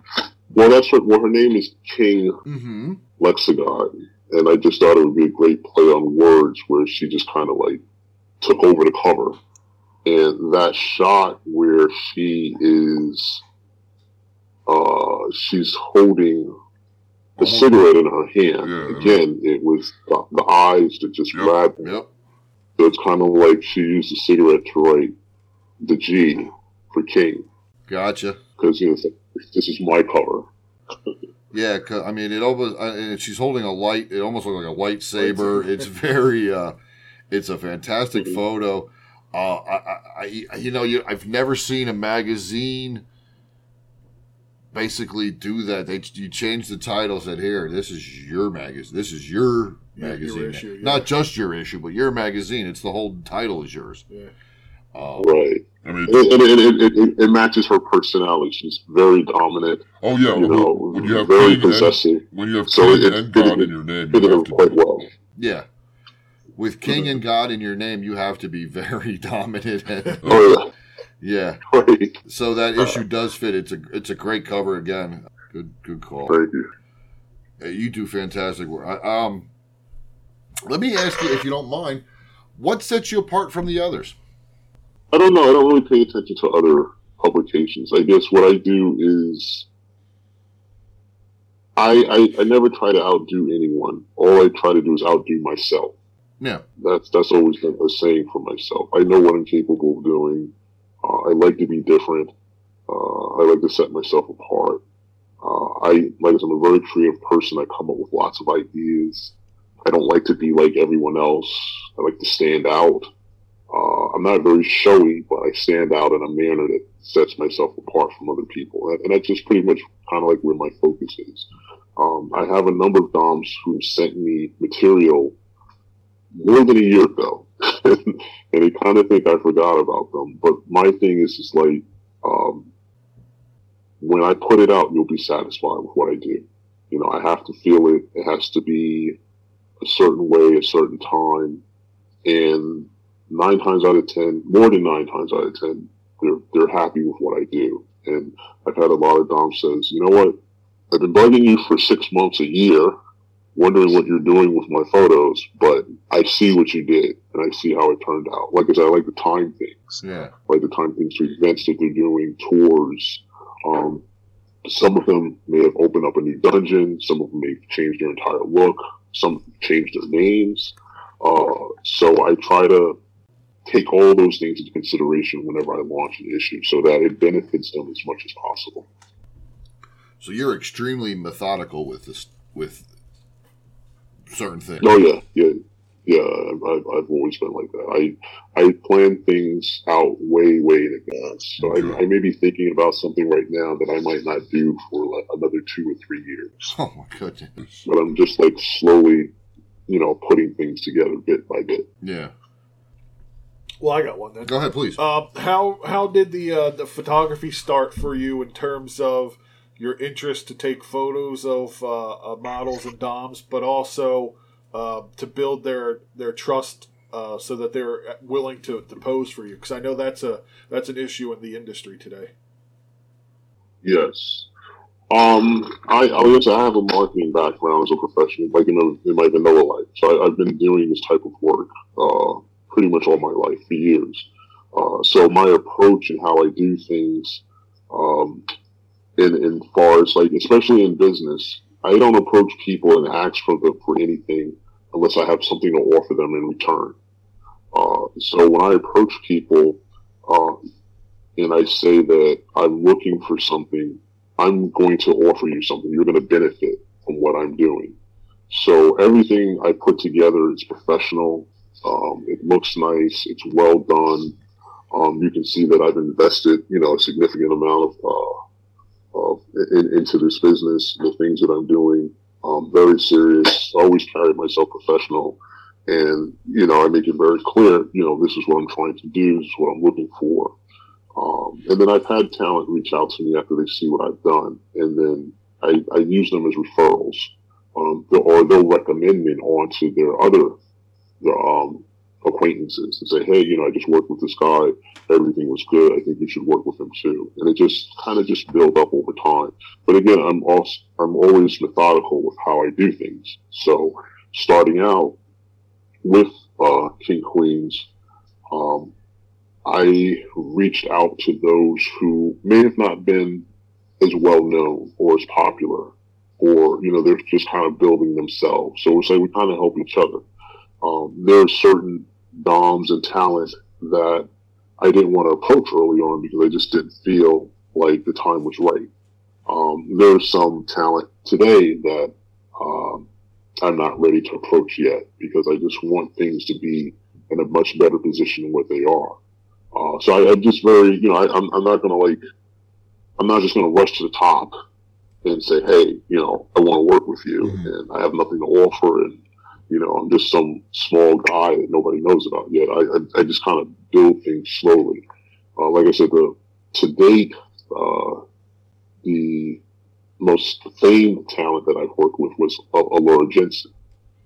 Well, that's what. Well, her name is King Mm-hmm. Lexagon, and I just thought it would be a great play on words where she just kind of like took over the cover, and that shot where she is, uh, she's holding a cigarette in her hand. Yeah. Again, it was the, the eyes that just Yep. grabbed me. Yep. So it's kind of like she used the cigarette to write the G for King, Gotcha. because you know this is my cover. Yeah, 'cause, I mean, it almost. Uh, and she's holding a light. It almost looks like a lightsaber. it's very. Uh, it's a fantastic Mhm. photo. Uh, I, I, I, you know, you, I've never seen a magazine basically do that. They you change the title, said here, this is your magazine. This is your Yeah, your magazine, issue, yeah. not just your issue, but your magazine. It's the whole title is yours. Yeah. Uh, Right. I mean, And it, it, it, it, it matches her personality. She's very dominant, oh yeah, you know, when you have very King and, possessive. when you have So King it- and God it- in your name, Fitted you her have to quite well. yeah. With King and God in your name, you have to be very dominant. And, Oh, yeah. yeah. Right. So that issue does fit. It's a it's a great cover again. Good good call. Thank you. Uh, You do fantastic work. I, um, let me ask you, if you don't mind, what sets you apart from the others? I don't know. I don't really pay attention to other publications. I guess what I do is I, I I never try to outdo anyone. All I try to do is outdo myself. Yeah, That's that's always been a saying for myself. I know what I'm capable of doing. Uh, I like to be different. Uh, I like to set myself apart. Uh, I like I said, I'm a very creative person. I come up with lots of ideas. I don't like to be like everyone else. I like to stand out. Uh, I'm not very showy, but I stand out in a manner that sets myself apart from other people. And, that's just pretty much kind of like where my focus is. Um, I have a number of DOMs who sent me material more than a year ago. and they kind of think I forgot about them. But my thing is just like, um, when I put it out, you'll be satisfied with what I do. You know, I have to feel it. It has to be a certain way, a certain time. And nine times out of ten, more than nine times out of ten, they're, they're happy with what I do. And I've had a lot of Dom says, you know what? I've been bugging you for six months, a year, wondering what you're doing with my photos, but I see what you did and I see how it turned out. Like I said, I like to time things, yeah, like to time things to events that they're doing, tours. Um, some of them may have opened up a new dungeon. Some of them may have changed their entire look. Some changed their names. Uh, so I try to take all those things into consideration whenever I launch an issue so that it benefits them as much as possible. So you're extremely methodical with this with certain things. Oh yeah, yeah, Yeah, I've, I've always been like that. I I plan things out way, way in advance. So I, I may be thinking about something right now that I might not do for like another two or three years. Oh my goodness. But I'm just like slowly, you know, putting things together bit by bit. Yeah. Well, I got one then. Go ahead, please. Um, how how did the uh, the photography start for you in terms of your interest to take photos of uh, uh, models and doms, but also uh, to build their their trust uh, so that they're willing to, to pose for you? Because I know that's a that's an issue in the industry today. Yes. Um, I, I guess I have a marketing background as a professional, like in, a, in my vanilla life. So I, have been doing this type of work uh, pretty much all my life for years. Uh, so my approach and how I do things, um, in in far as like, especially in business, I don't approach people and ask for them for anything unless I have something to offer them in return. Uh, so when I approach people, uh, and I say that I'm looking for something, I'm going to offer you something. You're going to benefit from what I'm doing. So everything I put together is professional. Um, it looks nice. It's well done. Um, you can see that I've invested, you know, a significant amount of, uh, of in, into this business, the things that I'm doing. Um, very serious. Always carry myself professional, and you know, I make it very clear. You know, this is what I'm trying to do. This is what I'm looking for. Um, and then I've had talent reach out to me after they see what I've done, and then I, I use them as referrals, um, or they'll recommend me on to their other the um, acquaintances and say, hey, you know, I just worked with this guy. Everything was good. I think you should work with him too. And it just kind of just build up over time. But again, I'm also, I'm always methodical with how I do things. So starting out with, uh, Kink Queens, um, I reached out to those who may have not been as well known or as popular or, you know, they're just kind of building themselves. So it's like we kind of help each other. Um, there are certain DOMs and talent that I didn't want to approach early on because I just didn't feel like the time was right. Um, there's some talent today that um, I'm not ready to approach yet because I just want things to be in a much better position than what they are. Uh, so I, am just very, you know, I, am not going to like, I'm not just going to rush to the top and say, hey, you know, I want to work with you mm-hmm. and I have nothing to offer and you know, I'm just some small guy that nobody knows about yet. I, I, I just kind of build things slowly. Uh, like I said, the, to date, uh, the most famed talent that I've worked with was Alura Jenson.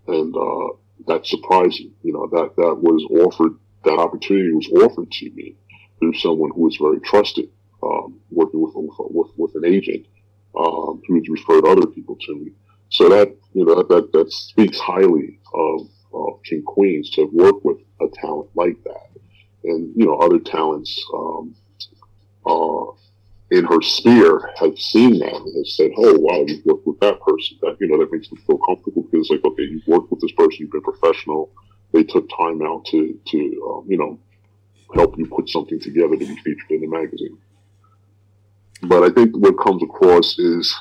And, uh, that's surprising. You know, that, that was offered, that opportunity was offered to me through someone who was very trusted, um, working with, with, with an agent, um, who has referred other people to me. So that you know that that speaks highly of, of Kink Queens to work with a talent like that, and you know other talents um, uh, in her sphere have seen that and have said, "Oh wow, you've worked with that person." That you know that makes them feel comfortable because it's like, okay, you've worked with this person, you've been professional. They took time out to to um, you know help you put something together to be featured in the magazine. But I think what comes across is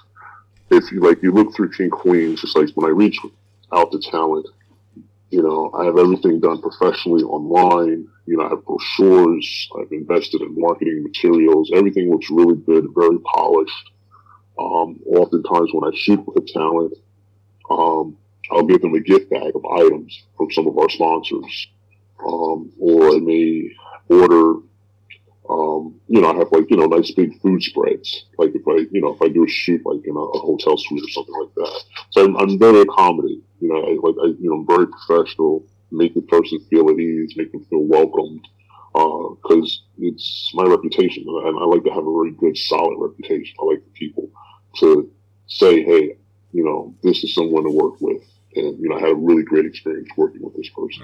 if you like, you look through Kink Queens, just like when I reach out to talent, you know, I have everything done professionally online. You know, I have brochures. I've invested in marketing materials. Everything looks really good, very polished. Um, oftentimes when I shoot with a talent, um, I'll give them a gift bag of items from some of our sponsors. Um, or I may order um, you know, I have like, you know, nice big food spreads. Like if I, you know, if I do a shoot like in a, a hotel suite or something like that. So I'm, I'm very accommodating. You know, I, like, I, you know, I'm very professional, make the person feel at ease, make them feel welcomed. Uh, cause it's my reputation and I like to have a very good, solid reputation. I like people to say, Hey, you know, this is someone to work with. And, you know, I had a really great experience working with this person.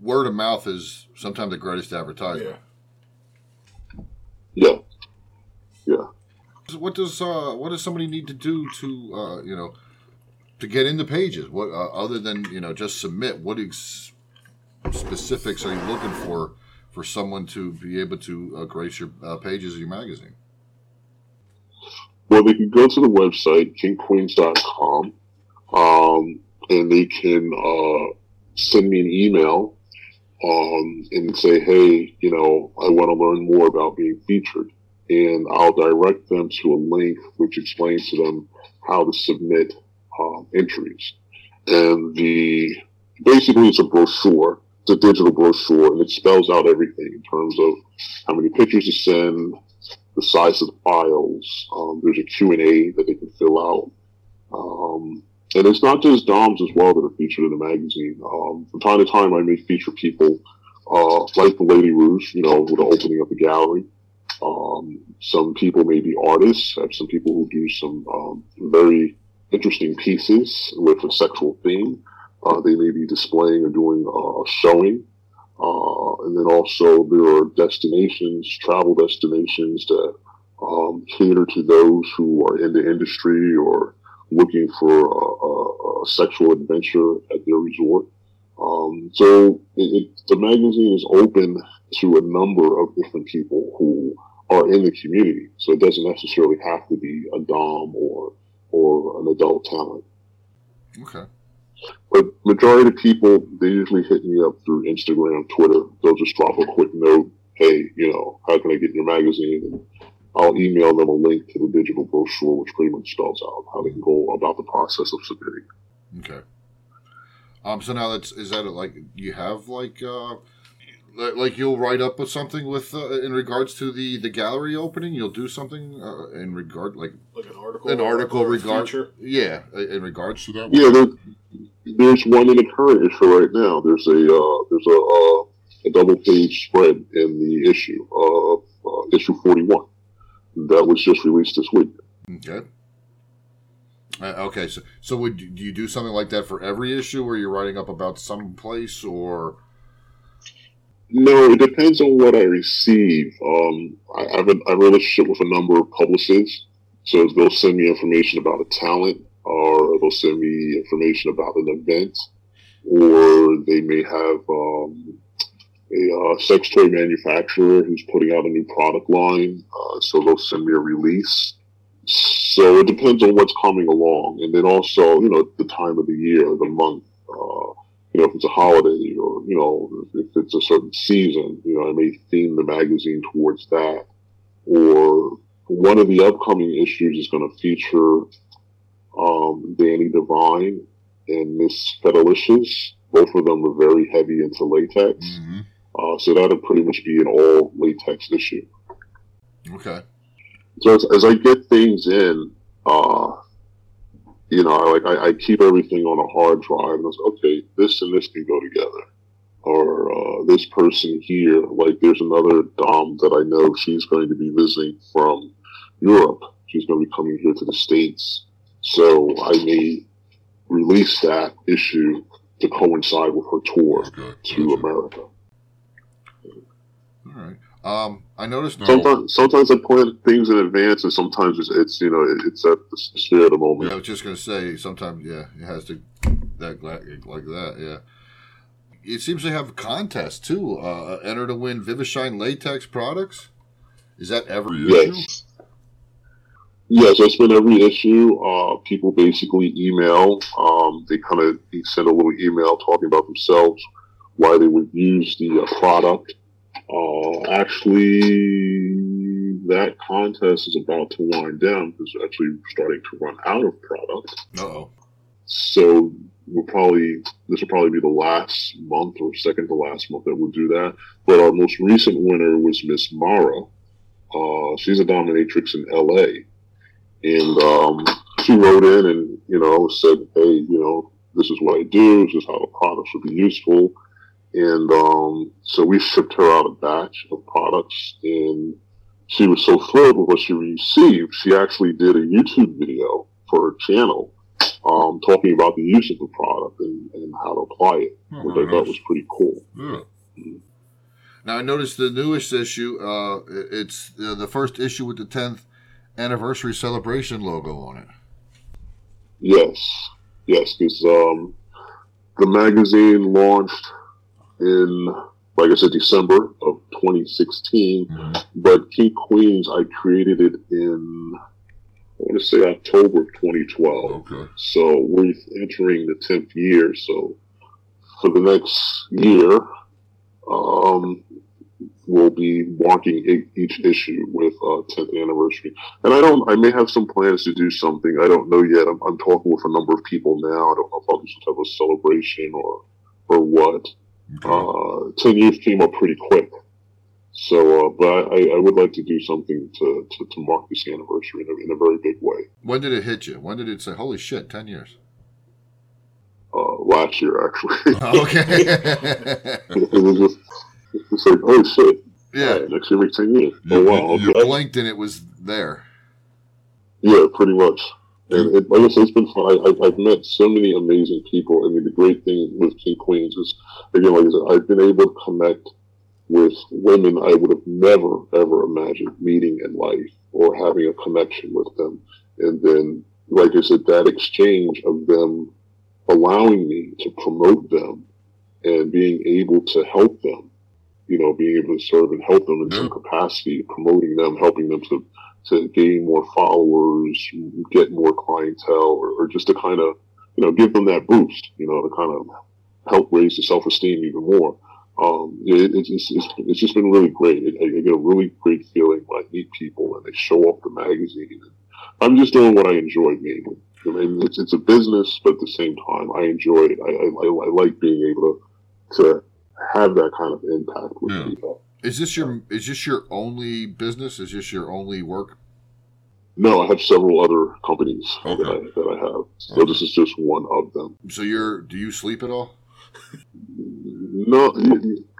Word of mouth is sometimes the greatest advertisement. Yeah. Yeah. Yeah. What does uh, what does somebody need to do to uh, you know to get in the pages? What uh, other than you know just submit? What ex- specifics are you looking for for someone to be able to uh, grace your uh, pages of your magazine? Well, they can go to the website kinkqueens.com, um, and they can uh, send me an email um, and say, hey, you know, I want to learn more about being featured. And I'll direct them to a link which explains to them how to submit um, entries. And the basically it's a brochure, it's a digital brochure, and it spells out everything in terms of how many pictures to send, the size of the files. Um, there's a Q&A that they can fill out. Um, and it's not just DOMs as well that are featured in the magazine. Um, from time to time, I may feature people uh, like the Lady Rouge, you know, with opening of the gallery. Um, some people may be artists. I have some people who do some um, very interesting pieces with a sexual theme. Uh, they may be displaying or doing a showing. Uh, and then also there are destinations, travel destinations that um, cater to those who are in the industry or looking for a, a, a sexual adventure at their resort. Um, so it, it, the magazine is open to a number of different people who are in the community. So it doesn't necessarily have to be a dom or or an adult talent. Okay. But majority of people, they usually hit me up through Instagram, Twitter. They'll just drop a quick note. Hey, you know, how can I get in your magazine? And I'll email them a link to the digital brochure, which pretty much spells out how they can go about the process of submitting. Okay. Um. So now that's is that like you have like uh like you'll write up with something with uh, in regards to the the gallery opening. You'll do something uh, in regard like like an article, an article or regard feature? yeah in regards to that. Yeah, there, there's one in the current issue right now. There's a uh, there's a, uh, a double page spread in the issue, uh, uh, issue 41, that was just released this week. Okay. Uh, okay, so so would you, do you do something like that for every issue, where you're writing up about some place, or No, it depends on what I receive. Um, I, I have a, I have a relationship with a number of publicists, so they'll send me information about a talent, or they'll send me information about an event, or they may have um, a uh, sex toy manufacturer who's putting out a new product line, uh, so they'll send me a release. So it depends on what's coming along, and then also, you know, the time of the year, the month. Uh, you know, if it's a holiday or, you know, if it's a certain season, you know, I may theme the magazine towards that. Or one of the upcoming issues is going to feature um, Danny Devine and Miss Fedelicious. Both of them are very heavy into latex. mm-hmm. Uh, so that'll pretty much be an all latex issue. okay, So as, as I get things in, uh, you know, I, like I, I keep everything on a hard drive, and it's okay. This and this can go together, or uh, this person here. Like there's another dom that I know. She's going to be visiting from Europe. She's going to be coming here to the states, so I may release that issue to coincide with her tour okay, to gotcha. America. All right. Um, I noticed. Sometimes, sometimes I plan things in advance, and sometimes it's, it's you know it's at the spur of the moment. Yeah, I was just gonna say sometimes yeah, it has to that like, that yeah. It seems they have contests too. Uh, enter to win Vivishine latex products. Is that every issue? Yes. Yes, I spend every issue. Uh, people basically email. Um, they kind of send a little email talking about themselves, why they would use the uh, product. Uh, actually, that contest is about to wind down because we're actually starting to run out of product. Uh oh. So we'll probably this will probably be the last month or second to last month that we'll do that. But our most recent winner was Miss Mara. Uh, she's a dominatrix in L.A. And um, she wrote in and you know said, hey, you know, this is what I do. This is how the products would be useful. And um, so we shipped her out a batch of products, and she was so thrilled with what she received. She actually did a YouTube video for her channel um, talking about the use of the product and, and how to apply it, Oh, which I thought was pretty cool. Yeah. Now I noticed the newest issue. Uh, it's uh, the first issue with the tenth anniversary celebration logo on it. Yes, yes, because um, the magazine launched in, like I said, December of 2016. But Kink Queens, I created it in, I want to say October of 2012. Okay. So we're entering the 10th year. So for the next year, um, we'll be marking each issue with uh, 10th anniversary. And I don't, I may have some plans to do something. I don't know yet. I'm, I'm talking with a number of people now. I don't know if I'll do some type of celebration or, or what. Uh, 10 years came up pretty quick. So, uh, but I, I would like to do something to, to, to mark this anniversary in a, in a very big way. When did it hit you? When did it say, holy shit, 10 years? Uh, last year, actually. Okay. it was just, it's like, oh shit. yeah. Uh, next year 10 years. You, Oh, wow. you Okay. blinked and it was there. Yeah, pretty much. And it, like I said, it's been fun. I, I've met so many amazing people. I mean, the great thing with Kink Queens is, again, like I said, I've been able to connect with women I would have never, ever imagined meeting in life or having a connection with them. And then, like I said, that exchange of them allowing me to promote them and being able to help them, you know, being able to serve and help them in some capacity, promoting them, helping them to to gain more followers, get more clientele, or, or just to kind of, you know, give them that boost, you know, to kind of help raise the self-esteem even more. Um, it, it's, it's, it's, just been really great. I, I get a really great feeling when I meet people and they show up the magazine. I'm just doing what I enjoy making. I mean, it's, it's a business, but at the same time, I enjoy it. I, I, I like being able to, to have that kind of impact with Yeah. people. Is this your is this your only business? Is this your only work? No, I have several other companies Okay. that, I, that I have. So this is just one of them. So you're do you sleep at all? No,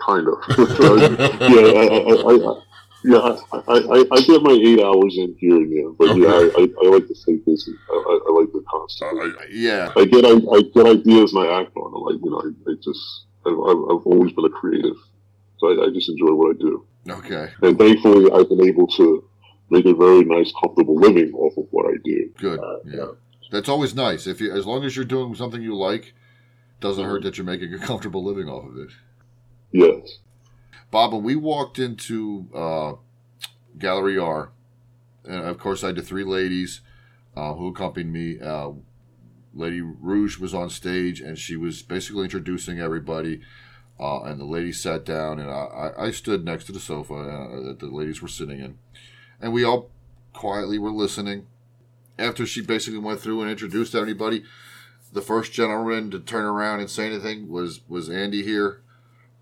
kind of. yeah, I, I, yeah, I, get my eight hours in here and there, but yeah, I, like to stay busy. I, like the constant. Uh, yeah. I get I, I get ideas and I act on them. Like you know, I, I just I've I've always been a creative, so I, I just enjoy what I do. Okay. And thankfully, I've been able to make a very nice, comfortable living off of what I do. Good. Yeah. That's always nice. If you as long as you're doing something you like, doesn't hurt that you're making a comfortable living off of it. Yes. Bob, when we walked into uh, Gallery R, and of course I had the three ladies uh, who accompanied me. Uh, Lady Rouge was on stage, and she was basically introducing everybody. Uh, and the ladies sat down, and I, I I stood next to the sofa uh, that the ladies were sitting in, and we all quietly were listening. After she basically went through and introduced everybody, the first gentleman to turn around and say anything was was Andy here.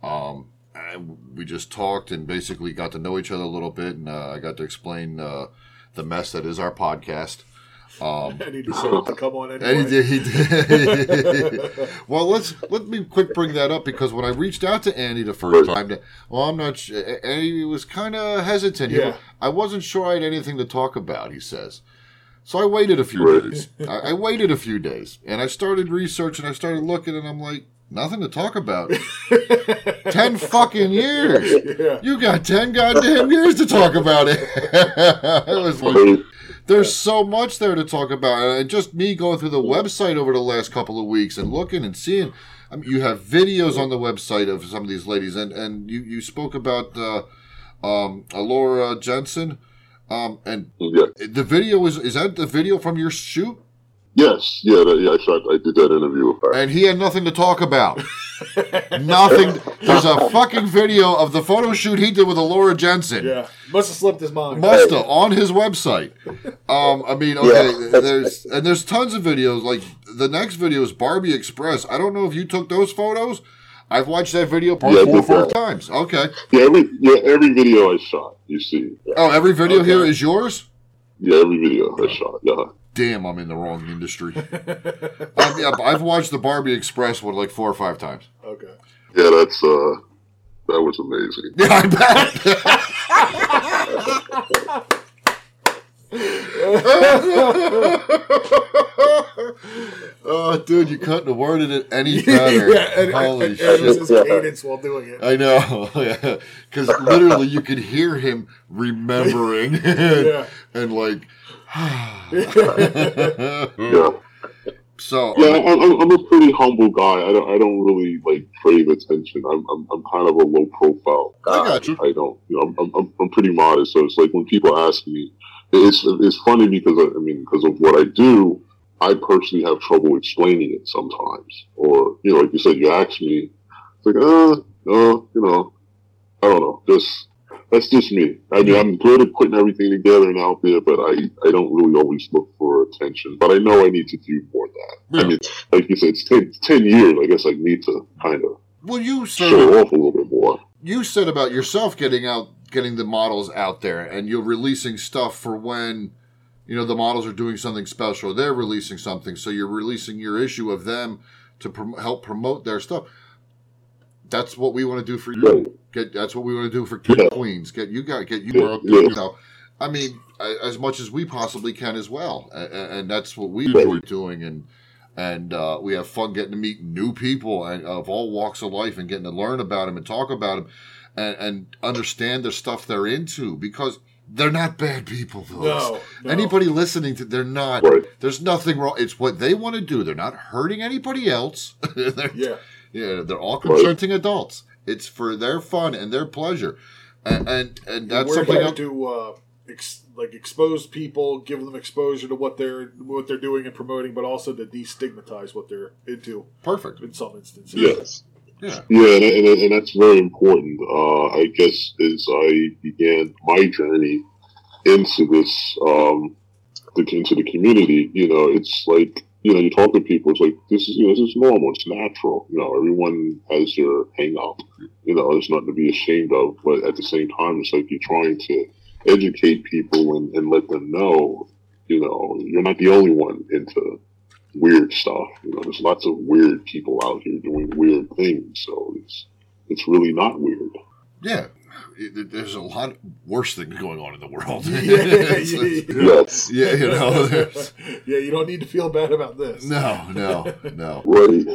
Um, and we just talked and basically got to know each other a little bit, and uh, I got to explain uh, the mess that is our podcast. Um, And he decided to come on anyway. and he did. He did. well, let's let me quick bring that up because when I reached out to Andy the first time, well, I'm not. Sure, Andy was kind of hesitant. He- Yeah. I wasn't sure I had anything to talk about. He says. So I waited a few Right. days. I, I waited a few days, and I started researching. I started looking, and I'm like, nothing to talk about. ten fucking years. yeah. You got ten goddamn years to talk about it. it was like, Right. There's so much there to talk about, and just me going through the website over the last couple of weeks and looking and seeing. I mean, you have videos on the website of some of these ladies, and and you you spoke about uh, um, Alura Jenson, um, and Yeah. the video is is that the video from your shoot? Yes. Yeah. That, yeah. I shot. I did that interview with her. And he had nothing to talk about. nothing. There's a fucking video of the photo shoot he did with Alura Jenson. Yeah. Must have slipped his mind. Musta on his website. Um, I mean, okay, there's and there's tons of videos. Like the next video is Barbie Express. I don't know if you took those photos. I've watched that video probably Yeah, I four or did five that. times. Okay. Yeah. Every yeah every video I shot, you see. Oh, every video Okay. here is yours. Yeah. Every video I shot. Yeah. Damn, I'm in the wrong industry. um, yeah, I've watched the Barbie Express one like four or five times. Okay. Yeah. That's uh. That was amazing. Yeah, I bet. oh, dude, you couldn't have worded it any better. yeah, and, Holy and, and it was shit. his cadence while doing it. I know, because literally you could hear him remembering Yeah. and like. Yeah. So Yeah, I, I'm, I'm a pretty humble guy. I don't, I don't really like crave attention. I'm, I'm, I'm kind of a low profile. I got you. I don't, you know, I'm, I'm- I'm, I'm pretty modest. So it's like when people ask me, it's, it's funny because I, I mean, because of what I do, I personally have trouble explaining it sometimes. Or, you know, like you said, you ask me, it's like, uh, uh, you know, I don't know. Just, that's just me. I mean, I'm good at putting everything together and out there, but I, I don't really always look for attention. But I know I need to do more of that. Yeah. I mean, like you said, it's 10, 10 years. I guess I need to kind of Well, you show off a little bit more. you said about yourself getting out, getting the models out there, and you're releasing stuff for when you know the models are doing something special. They're releasing something, so you're releasing your issue of them to prom- help promote their stuff. That's what we want to do for you. Right. Get that's what we want to do for Kink Yeah. Queens. Get you got get you Yeah, more up yeah. you know. I mean, as much as we possibly can as well, A- a- and that's what we Right. enjoy doing. And and uh, we have fun getting to meet new people and of all walks of life and getting to learn about them and talk about them and, and understand the stuff they're into because they're not bad people. Folks. No, no. Anybody listening to they're not. Right. There's nothing wrong. It's what they want to do. They're not hurting anybody else. Yeah. Yeah, they're all consenting adults. It's for their fun and their pleasure, and and, and that's We're something. here else- to uh, ex- like expose people, give them exposure to what they're what they're doing and promoting, but also to destigmatize what they're into Perfect. in some instances. Yes. Yeah. Yeah, and, and, and that's very important. Uh, I guess as I began my journey into this, um, into the community, you know, it's like, you know, you talk to people, it's like, this is, you know, this is normal, it's natural. You know, everyone has their hang up. You know, there's nothing to be ashamed of. But at the same time, it's like you're trying to educate people and, and let them know, you know, you're not the only one into weird stuff. You know, there's lots of weird people out here doing weird things. So it's it's really not weird. Yeah. It- There's a lot worse things going on in the world. Yeah, Yes. yeah, you know. there's- yeah, you don't need to feel bad about this. No, no, no. Right.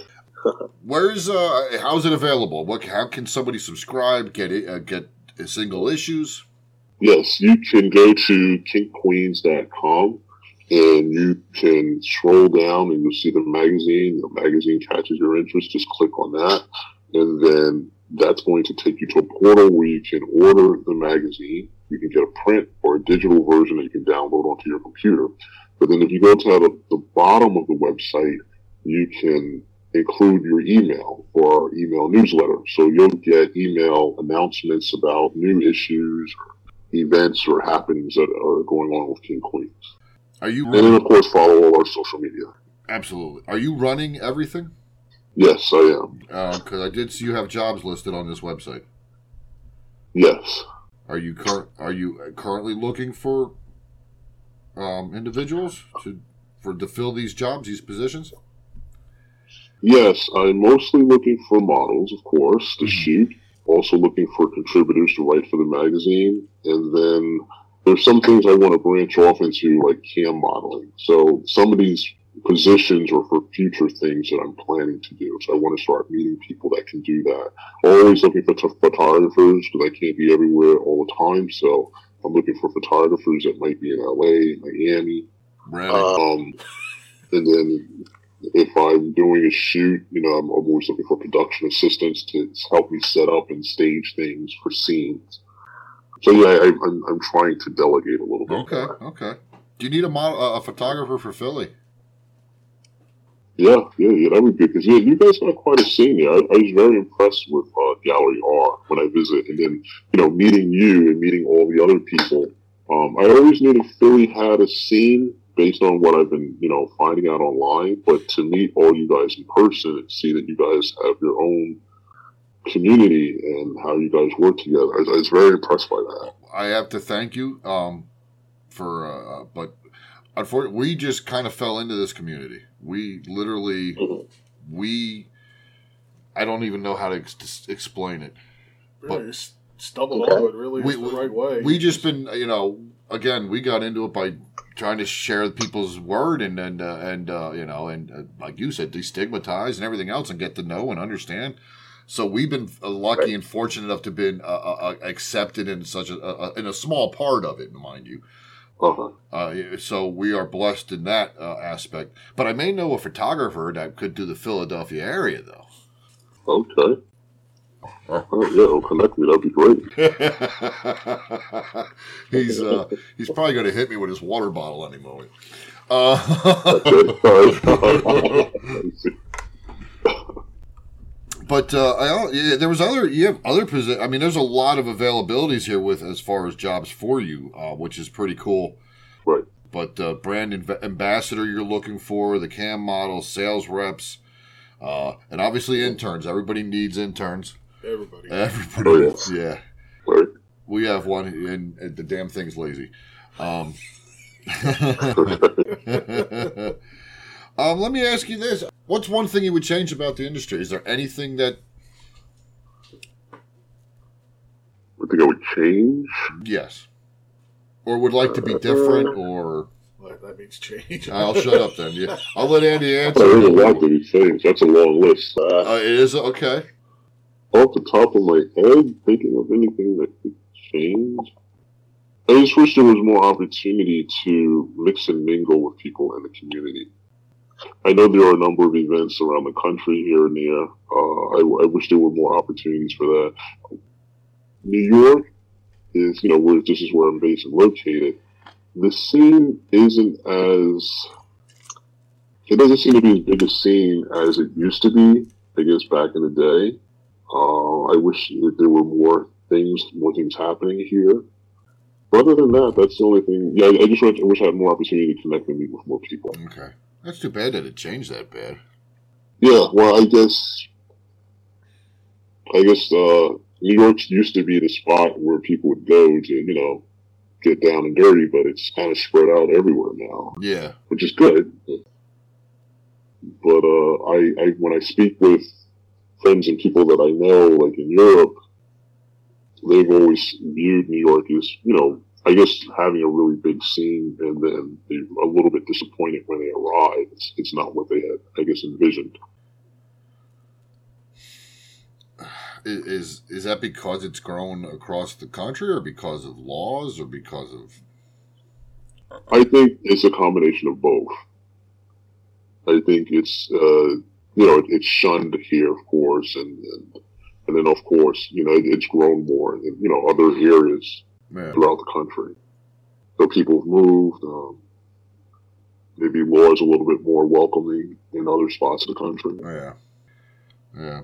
Where's uh? How's it available? What? How can somebody subscribe? Get it? Uh, get single issues? Yes, you can go to kinkqueens.com and you can scroll down and you'll see the magazine. The magazine catches your interest. Just click on that. And then that's going to take you to a portal where you can order the magazine. You can get a print or a digital version that you can download onto your computer. But then if you go to the, the bottom of the website, you can include your email for our email newsletter. So you'll get email announcements about new issues or events or happenings that are going on with Kink Queens. Are you And then, of course, follow all our social media. Absolutely. Are you running everything? Yes, I am. Because I did see you have jobs listed on this website. Yes. Are you cur- Are you currently looking for um, individuals to for to fill these jobs, these positions? Yes, I'm mostly looking for models, of course, to shoot. Also looking for contributors to write for the magazine. And then there's some things I want to branch off into, like cam modeling. So some of these positions or for future things that I'm planning to do. So I want to start meeting people that can do that. Always looking for photographers because I can't be everywhere all the time. So I'm looking for photographers that might be in LA, Miami, Ready. um, and then if I'm doing a shoot, you know, I'm always looking for production assistants to help me set up and stage things for scenes. So yeah, I, I'm I'm trying to delegate a little bit. okay. Okay. Do you need a model, a photographer for Philly? Yeah, yeah, yeah, that would be because yeah, you guys are quite a scene. I, I was very impressed with uh, Gallery R when I visit, and then you know, meeting you and meeting all the other people. Um, I always knew that Philly had a scene based on what I've been, you know, finding out online. But to meet all you guys in person and see that you guys have your own community and how you guys work together, I, was- I was very impressed by that. I have to thank you um, for, uh, but unfortunately, we just kind of fell into this community. We literally, Mhm. we, I don't even know how to ex- explain it. Really, But- just stumbled Okay. onto it really We- the right way. We just been, you know, again, we got into it by trying to share people's word and and uh, and uh, you know, and uh, like you said, destigmatize and everything else, and get to know and understand. So we've been uh, lucky Right. and fortunate enough to been uh, uh, uh, accepted in such a, a in a small part of it, mind you. Uh-huh. Uh, so we are blessed in that uh, aspect. But I may know a photographer that could do the Philadelphia area, though. Okay. Uh-huh. Yeah, well, connect me. That'd be great. he's uh, he's probably going to hit me with his water bottle any moment. Uh. but uh, I, yeah, there was other you have other posi- I mean, there's a lot of availabilities here with as far as jobs for you, uh, which is pretty cool. right. But uh, brand inv- ambassador you're looking for, the cam models, sales reps, uh, and obviously interns. Everybody needs interns. Everybody. Everybody, Oh, needs, yeah. Right. We have one, and, and the damn thing's lazy. Um, um, let me ask you this: What's one thing you would change about the industry? Is there anything that, I think I would change. yes, or would like to be different? Or Well, that means change. I'll shut up then. Yeah, I'll let Andy Oh, there's a lot answer. to be changed. That's a long list. Uh, Uh, it is okay. off the top of my head, thinking of anything that could change. I just wish there was more opportunity to mix and mingle with people in the community. I know there are a number of events around the country here and there. Uh, I, I wish there were more opportunities for that. New York is, you know, where this is where I'm based and located. The scene isn't as it doesn't seem to be as big a scene as it used to be. I guess back in the day. Uh, I wish that there were more things, more things happening here. But other than that, that's the only thing. Yeah, I just I wish I had more opportunity to connect and meet with more people. Okay, that's too bad that it changed that bad. Yeah, well, I guess, I guess uh, New York used to be the spot where people would go to, you know, get down and dirty, but it's kind of spread out everywhere now, Yeah, which is good. But uh, I, I, when I speak with friends and people that I know, like in Europe, they've always viewed New York as, you know, I guess having a really big scene, and then a little bit disappointed when they arrive. It's, it's not what they had, I guess, envisioned. Is is that because it's grown across the country, or because of laws, or because of I think it's a combination of both. I think it's, uh, you know, it's shunned here, of course, and, and and then of course, you know, it's grown more in you know other areas yeah? throughout the country. So people have moved. Um, maybe law is a little bit more welcoming in other spots of the country. Yeah, yeah.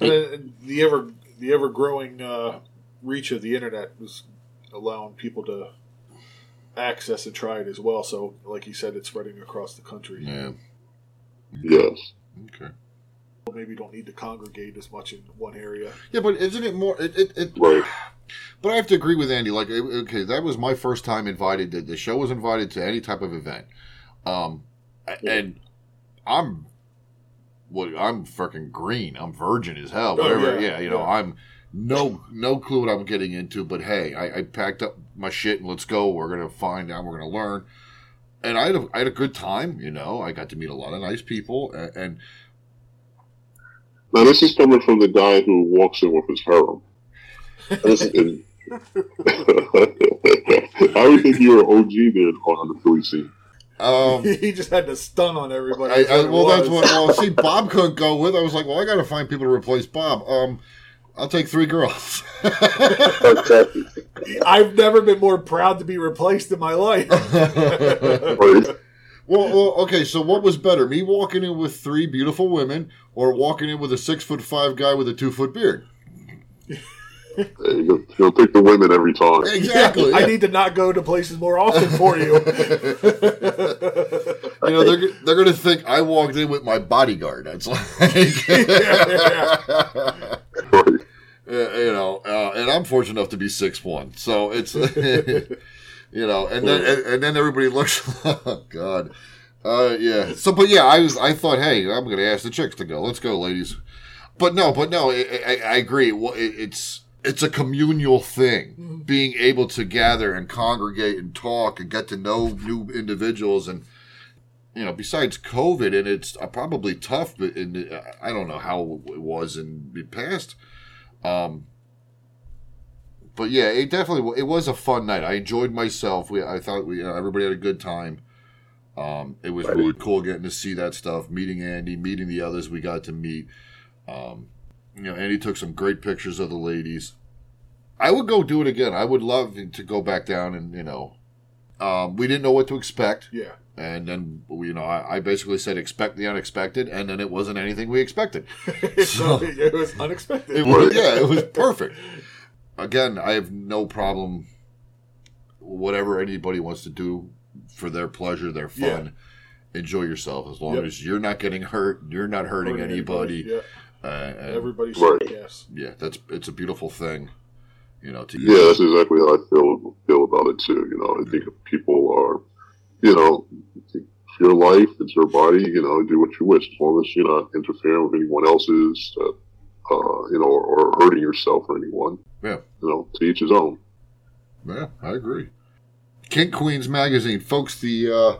And the ever the ever growing uh, reach of the internet was allowing people to access and try it as well. So, like you said, it's spreading across the country. Yeah. Yes. Okay. Maybe don't need to congregate as much in one area. Yeah, but isn't it more? It, it, it Right. But I have to agree with Andy. Like, okay, that was my first time invited. To, the show was invited to any type of event, um, and I'm what I'm freaking green. I'm virgin as hell. Oh, yeah, yeah, you know, yeah. I'm no no clue what I'm getting into. But hey, I, I packed up my shit and let's go. We're gonna find out. We're gonna learn. And I had a, I had a good time. You know, I got to meet a lot of nice people, and, and Now this is coming from the guy who walks in with his harem. And- I would think you're an OG there on the Philly scene. um, he just had to stun on everybody. I, That's I, what it well, that's what. Well, see, Bob couldn't go with. I was like, well, I got to find people to replace Bob. Um, I'll take three girls. I've never been more proud to be replaced in my life. Well, well, okay. So, what was better, me walking in with three beautiful women, or walking in with a six foot five guy with a two foot beard? You'll, you'll pick the women every time. Exactly. I need to not go to places more often for you. you know, they're they're gonna think I walked in with my bodyguard. That's like, Right. Uh, you know, uh, and I'm fortunate enough to be six one, so it's you know, and then and, and then everybody looks, oh god, uh, yeah. So, but yeah, I was I thought, hey, I'm gonna ask the chicks to go. Let's go, ladies. But no, but no, I, I, I agree. Well, it, it's it's a communal thing, being able to gather and congregate and talk and get to know new individuals and you know, besides COVID, and it's uh, probably tough, but in, uh, I don't know how it was in the past. Um, but yeah, it definitely it was a fun night. I enjoyed myself. We I thought we you know, everybody had a good time. Um, it was really cool getting to see that stuff, meeting Andy, meeting the others we got to meet. Um, you know, Andy took some great pictures of the ladies. I would go do it again. I would love to go back down and you know, um, we didn't know what to expect yeah. And then you know, I, I basically said expect the unexpected, and then it wasn't anything we expected. so it was unexpected. It was, yeah, it was perfect. Again, I have no problem. Whatever anybody wants to do for their pleasure, their fun, enjoy yourself. As long Yep. as you're not getting hurt, you're not hurting, Hurting anybody. Yeah, Uh, and everybody Right. should yes. yeah, that's it's a beautiful thing. You know, to Yeah, that's exactly how I feel feel about it too. You know, I think people are, you know, it's your life, it's your body. You know, do what you wish as long as you're not interfering with anyone else's, uh, uh, you know, or, or hurting yourself or anyone. Yeah. You know, to each his own. Yeah, I agree. Kink Queens magazine, folks. The uh,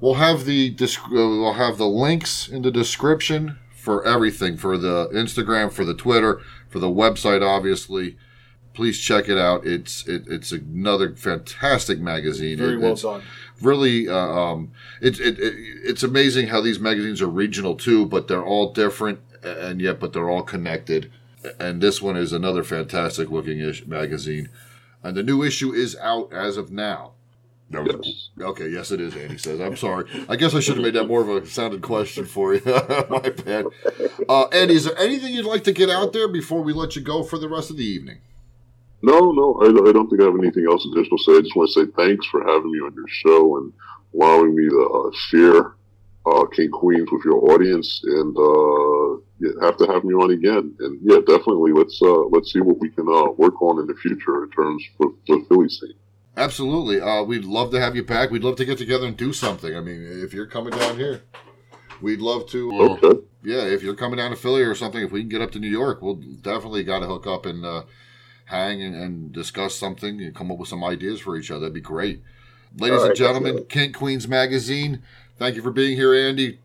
we'll have the disc- uh, we'll have the links in the description for everything for the Instagram, for the Twitter, for the website. Obviously, please check it out. It's it, it's another fantastic magazine. Very It- well done. really uh, um, it, it, it it's amazing how these magazines are regional too, but they're all different and yet but they're all connected. And this one is another fantastic looking ish magazine, and the new issue is out as of now. Was- Yes. Okay, yes, it is. Andy says, "I'm sorry. I guess I should have made that more of a sounded question for you. My bad." Uh, Andy, is there anything you'd like to get out there before we let you go for the rest of the evening? No, no, I, I don't think I have anything else additional to say. I just want to say thanks for having me on your show and allowing me to uh, share uh, Kink Queens with your audience, and uh, you have to have me on again. And yeah, definitely let's uh, let's see what we can uh, work on in the future in terms for the Philly scene. Absolutely. Uh, we'd love to have you back. We'd love to get together and do something. I mean, if you're coming down here, we'd love to. Uh, Okay, Yeah, if you're coming down to Philly or something, if we can get up to New York, we'll definitely got to hook up and uh, hang and, and discuss something and come up with some ideas for each other. That'd be great. Ladies All and gentlemen. Kink Queens Magazine, thank you for being here, Andy.